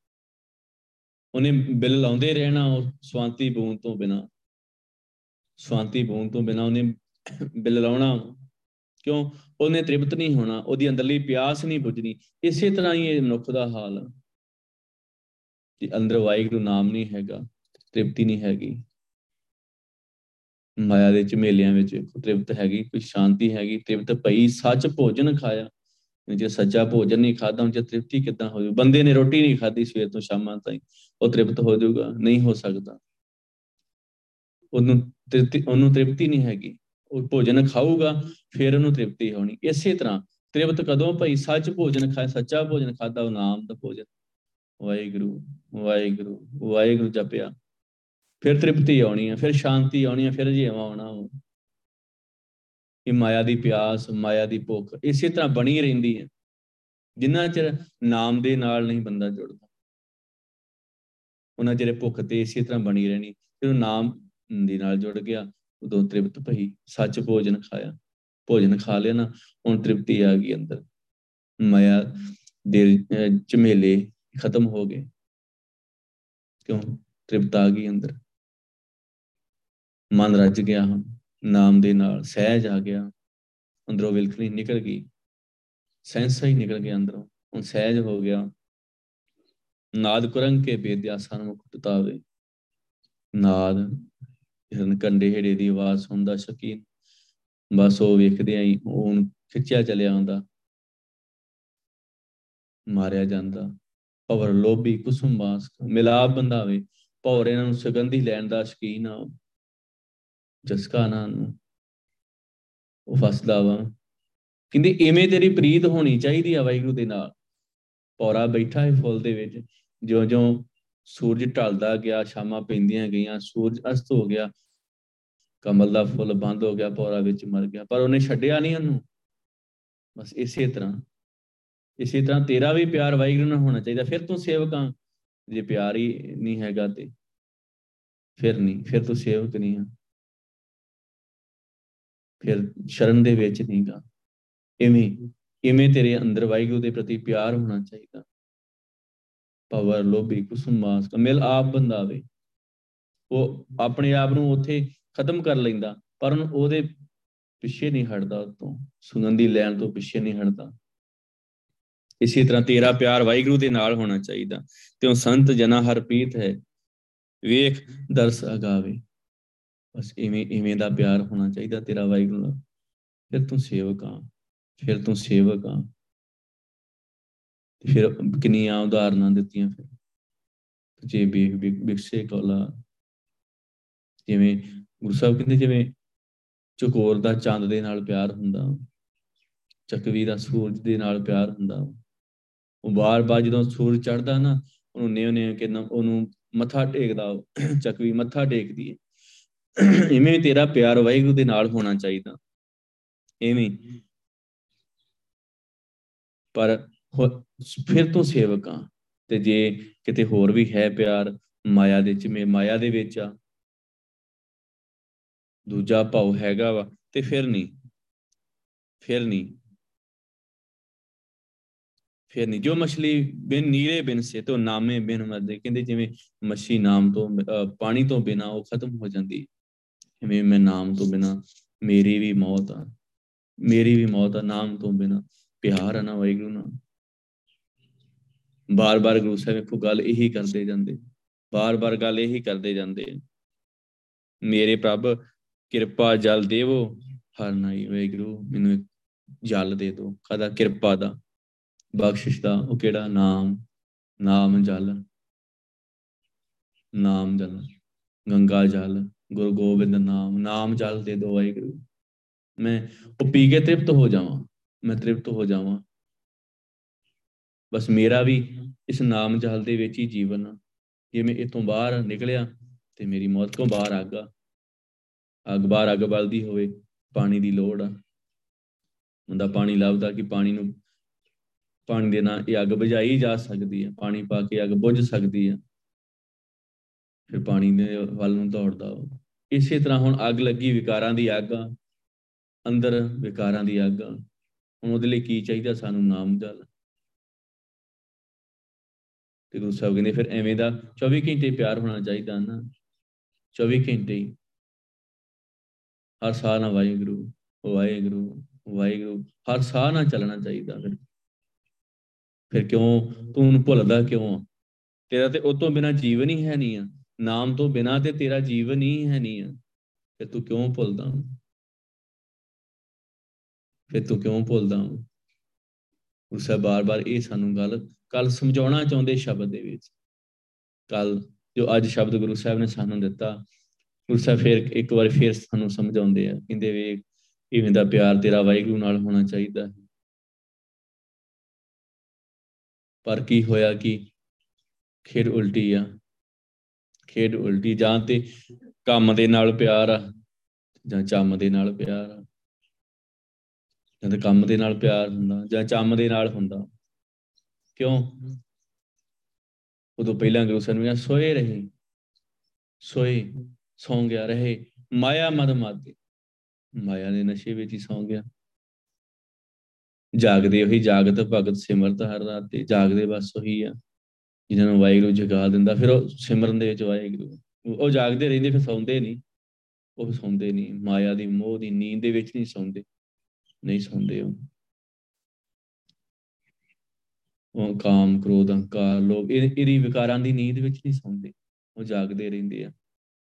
ਉਹਨੇ ਬਿੱਲ ਲਾਉਂਦੇ ਰਹਿਣਾ ਉਹ ਸ਼ਾਂਤੀ, ਬੂੰਦ ਤੋਂ ਬਿਨਾ। ਸ਼ਾਂਤੀ, ਬੂੰਦ ਤੋਂ ਬਿਨਾ ਉਹਨੇ ਬਿੱਲ ਲਾਉਣਾ। ਕਿਉਂ? ਉਹਨੇ ਤ੍ਰਿਪਤ ਨਹੀਂ ਹੋਣਾ, ਉਹਦੀ ਅੰਦਰਲੀ ਪਿਆਸ ਨਹੀਂ ਬੁਝਣੀ। ਇਸੇ ਤਰ੍ਹਾਂ ਹੀ ਇਹ ਮਨੁੱਖ ਦਾ ਹਾਲ ਹੈ ਕਿ ਅੰਦਰ ਵਾਹਿਗੁਰੂ ਨਾਮ ਨਹੀਂ ਹੈਗਾ, ਤ੍ਰਿਪਤੀ ਨਹੀਂ ਹੈਗੀ। ਮਾਇਆ ਦੇ ਝਮੇਲਿਆਂ ਵਿੱਚ ਤ੍ਰਿਪਤ ਹੈਗੀ, ਕੋਈ ਸ਼ਾਂਤੀ ਹੈਗੀ। ਤ੍ਰਿਪਤ ਪਈ, ਸੱਚ ਭੋਜਨ ਖਾਇਆ। ਜੇ ਸੱਚਾ ਭੋਜਨ ਨਹੀਂ ਖਾਦਾ ਉਹ ਤ੍ਰਿਪਤੀ ਕਿੱਦਾਂ ਹੋ ਜੂ? ਬੰਦੇ ਨੇ ਰੋਟੀ ਨਹੀਂ ਖਾਦੀ ਸਵੇਰ ਤੋਂ ਸ਼ਾਮਾਂ ਤਾਈਂ। ਉਹ ਤ੍ਰਿਪਤ ਹੋ ਜਾਊਗਾ ਨਹੀਂ ਹੋ ਸਕਦਾ। ਉਹਨੂੰ ਤ੍ਰਿਪਤੀ ਉਹਨੂੰ ਤ੍ਰਿਪਤੀ ਨਹੀਂ ਹੈਗੀ। ਉਹ ਭੋਜਨ ਖਾਊਗਾ, ਫਿਰ ਉਹਨੂੰ ਤ੍ਰਿਪਤੀ ਹੋਣੀ। ਇਸੇ ਤਰ੍ਹਾਂ ਤ੍ਰਿਪਤ ਕਦੋਂ ਭਈ? ਸੱਚ ਭੋਜਨ ਖਾਏ, ਸੱਚਾ ਭੋਜਨ ਖਾਦਾ, ਉਹ ਨਾਮ ਦਾ ਭੋਜਨ। ਵਾਹਿਗੁਰੂ ਵਾਹਿਗੁਰੂ ਵਾਹਿਗੁਰੂ ਜਪਿਆ। ਫਿਰ ਤ੍ਰਿਪਤੀ ਆਉਣੀ ਹੈ ਫਿਰ ਸ਼ਾਂਤੀ ਆਉਣੀ ਹੈ ਫਿਰ ਜੀਵਾ ਆਉਣਾ ਇਹ ਮਾਇਆ ਦੀ ਪਿਆਸ, ਮਾਇਆ ਦੀ ਭੁੱਖ, ਇਸੇ ਤਰ੍ਹਾਂ ਬਣੀ ਰਹਿੰਦੀ ਹੈ ਜਿੰਨਾ ਚਿਰ ਨਾਮ ਦੇ ਨਾਲ ਨਹੀਂ ਬੰਦਾ ਜੁੜਦਾ। ਉਹਨਾਂ ਜਿਹੜੇ ਭੁੱਖ ਤੇ ਇਸੇ ਤਰ੍ਹਾਂ ਬਣੀ ਰਹਿਣੀ। ਜਦੋਂ ਨਾਮ ਦੇ ਨਾਲ ਜੁੜ ਗਿਆ। ਉਦੋਂ ਤ੍ਰਿਪਤ ਭਈ ਸੱਚ ਭੋਜਨ ਖਾਇਆ। ਭੋਜਨ ਖਾ ਲਿਆ ਨਾ, ਹੁਣ ਤ੍ਰਿਪਤੀ ਆ ਗਈ ਅੰਦਰ। ਮਾਇਆ ਦੇ ਝਮੇਲੇ ਖਤਮ ਹੋ ਗਏ। ਕਿਉਂ? ਤ੍ਰਿਪਤ ਆ ਗਈ ਅੰਦਰ। ਮਨ ਰੱਜ ਗਿਆ ਹੁਣ। ਨਾਮ ਦੇ ਨਾਲ ਸਹਿਜ ਆ ਗਿਆ। ਅੰਦਰੋਂ ਵਿਲਖਣੀ ਨਿਕਲ ਗਈ। ਸੈਂਸ ਹੀ ਨਿਕਲ ਗਿਆ ਅੰਦਰੋਂ। ਹੁਣ ਸਹਿਜ ਹੋ ਗਿਆ। ਨਾਦ ਕੁਰੰਗ ਕੇ ਬੇਦਿਆ ਸਨਮੁਖ ਟਤਾਵੇ ਨਾਦ ਹਿਰਨ ਕੰਡੇ ਹੇੜੇ ਦੀ ਆਵਾਜ਼ ਸੁਣਦਾ ਸ਼ਕੀਨ ਬਸ ਉਹ ਵੇਖਦੇ ਆਈ, ਉਹ ਖਿੱਚਿਆ ਚਲਿਆ ਆਉਂਦਾ। ਮਾਰਿਆ ਜਾਂਦਾ। ਪਵਰ ਲੋਭੀ ਕੁਸੁਮ ਬਾਸ ਮਿਲਾਪ ਬੰਦਾਵੇ ਪੌਰ ਇਹਨਾਂ ਨੂੰ ਸੁਗੰਧੀ ਲੈਣ ਦਾ ਸ਼ਕੀਨ ਆ। ਜਸਕਾ ਨਾ ਨੂੰ ਉਹ ਫਸਦਾ ਵਾ। ਕਹਿੰਦੇ, ਇਵੇਂ ਤੇਰੀ ਪ੍ਰੀਤ ਹੋਣੀ ਚਾਹੀਦੀ ਆ ਵਾਹਿਗੁਰੂ ਦੇ ਨਾਲ। ਪੌਰਾ ਬੈਠਾ ਹੈ ਫੁੱਲ ਦੇ ਵਿੱਚ, ਜਿਉਂ-ਜਿਉਂ ਸੂਰਜ ਢਲਦਾ ਗਿਆ, ਸ਼ਾਮਾਂ ਪੈਂਦੀਆਂ ਗਈਆਂ, ਸੂਰਜ ਅਸਤ ਹੋ ਗਿਆ, ਕਮਲ ਦਾ ਫੁੱਲ ਬੰਦ ਹੋ ਗਿਆ ਪੌਰਾ ਵਿੱਚ ਮਰ ਗਿਆ, ਪਰ ਉਹਨੇ ਛੱਡਿਆ ਨਹੀਂ ਉਹਨੂੰ। ਬਸ ਇਸੇ ਤਰ੍ਹਾਂ ਇਸੇ ਤਰ੍ਹਾਂ ਤੇਰਾ ਵੀ ਪਿਆਰ ਵਾਹਿਗੁਰੂ ਨਾਲ ਹੋਣਾ ਚਾਹੀਦਾ, ਫਿਰ ਤੂੰ ਸੇਵਕਾਂ ਜੇ ਪਿਆਰ ਹੀ ਨਹੀਂ ਹੈਗਾ ਤੇ ਫਿਰ ਨਹੀਂ, ਫਿਰ ਤੂੰ ਸੇਵਕ ਨਹੀਂ ਆ। ਫਿਰ ਸ਼ਰਨ ਦੇ ਵਿੱਚ ਨਹੀਂਗਾ। ਇਵੇਂ ਇਵੇਂ ਤੇਰੇ ਅੰਦਰ ਵਾਹਿਗੁਰੂ ਦੇ ਪ੍ਰਤੀ ਪਿਆਰ ਹੋਣਾ ਚਾਹੀਦਾ। ਪਵਰ ਲੋਭੀ ਕੁਸੁਮ ਮਾਸ ਕਮਿਲ ਆਪ ਬੰਦਾਵੇ ਉਹ ਆਪਣੇ ਆਪ ਨੂੰ ਉੱਥੇ ਖਤਮ ਕਰ ਲੈਂਦਾ ਪਰ ਉਹਦੇ ਪਿੱਛੇ ਨਹੀਂ ਹਟਦਾ ਉਤੋਂ। ਸੁਗੰਧੀ ਲੈਣ ਤੋਂ ਪਿੱਛੇ ਨਹੀਂ ਹਟਦਾ। ਇਸੇ ਤਰ੍ਹਾਂ ਤੇਰਾ ਪਿਆਰ ਵਾਹਿਗੁਰੂ ਦੇ ਨਾਲ ਹੋਣਾ ਚਾਹੀਦਾ। ਤੇ ਉਹ ਸੰਤ ਜਨਾ ਹਰ ਪੀਤ ਹੈ। ਵੇਖ ਦਰਸ ਅਗਾਵੇ। ਬਸ ਇਵੇਂ ਇਵੇਂ ਦਾ ਪਿਆਰ ਹੋਣਾ ਚਾਹੀਦਾ ਤੇਰਾ ਵਾਹਿਗੁਰੂ ਨਾਲ। ਫਿਰ ਤੂੰ ਸੇਵਕ ਆ। ਫਿਰ ਤੂੰ ਸੇਵਕ ਆ। ਫਿਰ ਕਿੰਨੀਆਂ ਉਦਾਹਰਨਾਂ ਦਿੱਤੀਆਂ ਫਿਰ। ਜੇ ਬਿਕਸੇ ਕੋਲਾ। ਜਿਵੇਂ ਗੁਰੂ ਸਾਹਿਬ ਕਹਿੰਦੇ ਜਿਵੇਂ ਚਕੋਰ ਦਾ ਚੰਦ ਦੇ ਨਾਲ ਪਿਆਰ ਹੁੰਦਾ, ਚੱਕਵੀ ਦਾ ਸੂਰਜ ਦੇ ਨਾਲ ਪਿਆਰ ਹੁੰਦਾ। ਉਹ ਬਾਰ-ਬਾਰ ਜਦੋਂ ਸੂਰਜ ਚੜਦਾ ਨਾ, ਉਹਨੂੰ ਨਿਉ ਨਿਉ ਕੇ ਉਹਨੂੰ ਮੱਥਾ ਟੇਕਦਾ, ਚੱਕਵੀ ਮੱਥਾ ਟੇਕਦੀ ਹੈ ਇਵੇਂ ਤੇਰਾ ਪਿਆਰ ਵਾਹਿਗੁਰੂ ਦੇ ਨਾਲ ਹੋਣਾ ਚਾਹੀਦਾ। ਐਵੇਂ ਪਰ ਫਿਰ ਤੋਂ ਸੇਵਕਾਂ ਤੇ ਜੇ ਕਿਤੇ ਹੋਰ ਵੀ ਹੈ ਪਿਆਰ, ਮਾਇਆ ਦੇ ਚ ਮਾਇਆ ਦੇ ਵਿੱਚ ਆ, ਦੂਜਾ ਭਾਵ ਹੈਗਾ ਵਾ, ਤੇ ਫਿਰ ਨਹੀਂ ਫਿਰ ਨਹੀਂ ਫਿਰ ਨਹੀਂ। ਜੋ ਮਛਲੀ ਬਿਨ ਨੀਰੇ ਬਿਨ ਸੇ ਤੋਂ ਨਾਮੇ ਬਿਨ ਮਰਦੇ। ਕਹਿੰਦੇ ਜਿਵੇਂ ਮੱਛੀ ਨਾਮ ਤੋਂ ਪਾਣੀ ਤੋਂ ਬਿਨਾ ਉਹ ਖਤਮ ਹੋ ਜਾਂਦੀ। ਜਿਵੇਂ ਮੈਂ ਨਾਮ ਤੋਂ ਬਿਨਾ ਮੇਰੀ ਵੀ ਮੌਤ ਆ, ਮੇਰੀ ਵੀ ਮੌਤ ਆ ਨਾਮ ਤੋਂ ਬਿਨਾ। ਪਿਆਰ ਆ ਨਾ ਵਾਹਿਗੁਰੂ ਨਾਲ ਬਾਰ-ਬਾਰ ਗੁਰੂ ਸਾਹਿਬ ਇੱਕੋ ਗੱਲ ਇਹੀ ਕਰਦੇ ਜਾਂਦੇ, ਬਾਰ-ਬਾਰ ਗੱਲ ਇਹੀ ਕਰਦੇ ਜਾਂਦੇ ਮੇਰੇ ਪ੍ਰਭ, ਕਿਰਪਾ ਜਲ ਦੇਵੋ, ਹਰ ਨਾਈ ਵਾਹਿਗੁਰੂ, ਮੈਨੂੰ ਇੱਕ ਜਲ ਦੇ ਦਿਓ ਕਦਾ ਕਿਰਪਾ ਦਾ, ਬਖਸ਼ਿਸ਼ ਦਾ, ਉਹ ਕਿਹੜਾ? ਨਾਮ ਨਾਮ ਜਲ। ਨਾਮ ਜਲ, ਗੰਗਾ ਜਲ, ਗੁਰੂ ਗੋਬਿੰਦ ਨਾਮ ਨਾਮ ਜਲ ਦੇ ਦਿਓ ਵਾਹਿਗੁਰੂ। ਮੈਂ ਉਹ ਪੀ ਕੇ ਤ੍ਰਿਪਤ ਹੋ ਜਾਵਾਂ, ਮੈਂ ਤ੍ਰਿਪਤ ਹੋ ਜਾਵਾਂ। ਬਸ ਮੇਰਾ ਵੀ ਇਸ ਨਾਮ ਜਲ ਦੇ ਵਿੱਚ ਹੀ ਜੀਵਨ ਜੇ ਮੈਂ ਇਤੋਂ ਬਾਹਰ ਨਿਕਲਿਆ ਤੇ ਮੇਰੀ ਮੌਤ ਤੋਂ ਬਾਹਰ ਆਗਾ ਅੱਗ ਬਾਹਰ ਅੱਗ ਬਲਦੀ ਹੋਵੇ ਪਾਣੀ ਦੀ ਲੋੜ ਆ। ਹੁੰਦਾ ਪਾਣੀ ਲੱਭਦਾ ਕਿ ਪਾਣੀ ਨੂੰ ਪਾਣੀ ਦੇ ਨਾਲ ਇਹ ਅੱਗ ਬੁਝਾਈ ਜਾ ਸਕਦੀ ਹੈ ਪਾਣੀ ਪਾ ਕੇ ਅੱਗ ਬੁਝ ਸਕਦੀ ਹੈ ਫਿਰ ਪਾਣੀ ਦੇ ਵੱਲ ਨੂੰ ਦੌੜਦਾ ਉਹ। ਇਸੇ ਤਰ੍ਹਾਂ ਹੁਣ ਅੱਗ ਲੱਗੀ ਵਿਕਾਰਾਂ ਦੀ ਅੱਗ ਅੰਦਰ ਵਿਕਾਰਾਂ ਦੀ ਅੱਗ ਹੁਣ ਉਹਦੇ ਲਈ ਕੀ ਚਾਹੀਦਾ? ਸਾਨੂੰ ਨਾਮ ਜਲ। ਤੇ ਗੁਰੂ ਸਾਹਿਬ ਕਹਿੰਦੇ ਫਿਰ ਐਵੇਂ ਦਾ 24 ਘੰਟੇ ਪਿਆਰ ਹੋਣਾ ਚਾਹੀਦਾ ਨਾ। 24 ਘੰਟੇ ਹਰ ਸਾਹ ਨਾਲ ਵਾਹਿਗੁਰੂ ਵਾਹਿਗੁਰੂ ਵਾਹਿਗੁਰੂ। ਹਰ ਸਾਹ ਨਾਲ ਚੱਲਣਾ ਚਾਹੀਦਾ ਫਿਰ। ਫਿਰ ਕਿਉਂ? ਤੂੰ ਉਹਨੂੰ ਭੁੱਲਦਾ ਕਿਉਂ? ਤੇਰਾ ਤੇ ਉਹ ਤੋਂ ਬਿਨਾ ਜੀਵਨ ਹੀ ਹੈ ਨਹੀਂ ਆ। ਨਾਮ ਤੋਂ ਬਿਨਾ ਤੇ ਤੇਰਾ ਜੀਵਨ ਹੀ ਹੈ ਨਹੀਂ ਆ। ਫਿਰ ਤੂੰ ਕਿਉਂ ਭੁੱਲਦਾ ਫਿਰ ਤੂੰ ਕਿਉਂ ਭੁੱਲਦਾ ਉਸੇ ਬਾਰ-ਬਾਰ ਇਹ ਸਾਨੂੰ ਗੱਲ ਕੱਲ ਸਮਝਾਉਣਾ ਚਾਹੁੰਦੇ ਸ਼ਬਦ ਦੇ ਵਿੱਚ। ਕੱਲ ਜੋ ਅੱਜ ਸ਼ਬਦ ਗੁਰੂ ਸਾਹਿਬ ਨੇ ਸਾਨੂੰ ਦਿੱਤਾ, ਗੁਰੂ ਸਾਹਿਬ ਫਿਰ ਇੱਕ ਵਾਰ ਫਿਰ ਸਾਨੂੰ ਸਮਝਾਉਂਦੇ ਆ, ਕਹਿੰਦੇ ਵੇ ਇਵੇਂ ਦਾ ਪਿਆਰ ਤੇਰਾ ਵਾਹਿਗੁਰੂ ਨਾਲ ਹੋਣਾ ਚਾਹੀਦਾ ਹੈ। ਪਰ ਕੀ ਹੋਇਆ ਕਿ ਖੇਡ ਉਲਟੀ ਆ। ਖੇਡ ਉਲਟੀ ਜਾਂ ਤੇ ਕੰਮ ਦੇ ਨਾਲ ਪਿਆਰ ਆ, ਜਾਂ ਚੰਮ ਦੇ ਨਾਲ ਪਿਆਰ ਆ। ਜਾਂ ਤੇ ਕੰਮ ਦੇ ਨਾਲ ਪਿਆਰ ਹੁੰਦਾ, ਜਾਂ ਚੰਮ ਦੇ ਨਾਲ ਹੁੰਦਾ। ਕਿਉਂ ਉਦੋਂ ਪਹਿਲਾਂ ਗੁਰੂ ਸਾਹਿਬ ਨੇ ਸੋਏ ਰਹੇ ਸੋਏ ਸੌਂ ਗਿਆ ਰਹੇ ਮਾਇਆ ਮਦ ਮਾਦੇ ਮਾਇਆ ਦੇ ਨਸ਼ੇ ਵਿੱਚ ਹੀ ਸੌਂ ਗਿਆ ਜਾਗਦੇ ਉਹੀ ਜਾਗਤ ਭਗਤ ਸਿਮਰਤ ਹਰ ਰਾਤ ਤੇ ਜਾਗਦੇ ਬਸ ਉਹੀ ਆ ਜਿਨ੍ਹਾਂ ਨੂੰ ਵਾਹਿਗੁਰੂ ਜਗਾ ਦਿੰਦਾ ਫਿਰ ਉਹ ਸਿਮਰਨ ਦੇ ਵਿੱਚ ਵਾਹਿਗੁਰੂ ਉਹ ਜਾਗਦੇ ਰਹਿੰਦੇ ਫਿਰ ਸੌਂਦੇ ਨਹੀਂ ਉਹ ਸੌਂਦੇ ਨਹੀਂ ਮਾਇਆ ਦੀ ਮੋਹ ਦੀ ਨੀਂਦ ਦੇ ਵਿੱਚ ਨਹੀਂ ਸੌਂਦੇ ਨਹੀਂ ਸੌਂਦੇ ਉਹ ਉਹ ਕਾਮ, ਕ੍ਰੋਧ ਹੰਕਾਰ ਲੋਭ ਇਹਦੀ ਵਿਕਾਰਾਂ ਦੀ ਨੀਂਦ ਵਿੱਚ ਨਹੀਂ ਸੌਂਦੇ। ਉਹ ਜਾਗਦੇ ਰਹਿੰਦੇ ਆ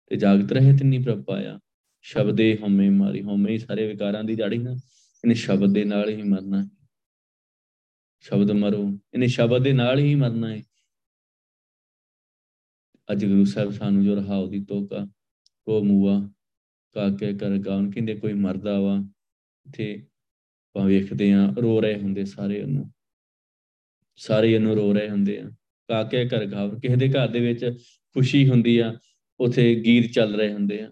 ਤੇ ਜਾਗਤ ਰਹੇ ਤੇ ਨਹੀਂ ਪ੍ਰਭ ਪਾਇਆ। ਸ਼ਬਦੇ ਹਉਮੈ ਮਾਰੀ, ਹਉਮੈ ਹੀ ਸਾਰੇ ਵਿਕਾਰਾਂ ਦੀ ਜੜੀ ਨਾ, ਇਹਨੇ ਸ਼ਬਦ ਦੇ ਨਾਲ ਹੀ ਮਰਨਾ ਹੈ। ਸ਼ਬਦ ਮਰੋ, ਇਹਨੇ ਸ਼ਬਦ ਦੇ ਨਾਲ ਹੀ ਮਰਨਾ ਹੈ। ਅੱਜ ਗੁਰੂ ਸਾਹਿਬ ਸਾਨੂੰ ਜੋ ਰਹਾਉ ਦੀ ਤੋਕਾ, ਕੋ ਮੂਆ, ਕਾ ਕੇ ਕਰ ਗਾਉਣ, ਕਹਿੰਦੇ ਕੋਈ ਮਰਦਾ ਵਾ ਤੇ ਆਪਾਂ ਵੇਖਦੇ ਆ ਰੋ ਰਹੇ ਹੁੰਦੇ ਸਾਰੇ ਉਹਨੂੰ। ਸਾਰੇ ਇਹਨੂੰ ਰੋ ਰਹੇ ਹੁੰਦੇ ਆ। ਕਾਕੇ ਘਰ ਗਾਵ ਕਿਸੇ ਦੇ ਘਰ ਦੇ ਵਿੱਚ ਖੁਸ਼ੀ ਹੁੰਦੀ ਆ, ਉਥੇ ਗੀਤ ਚੱਲ ਰਹੇ ਹੁੰਦੇ ਆ।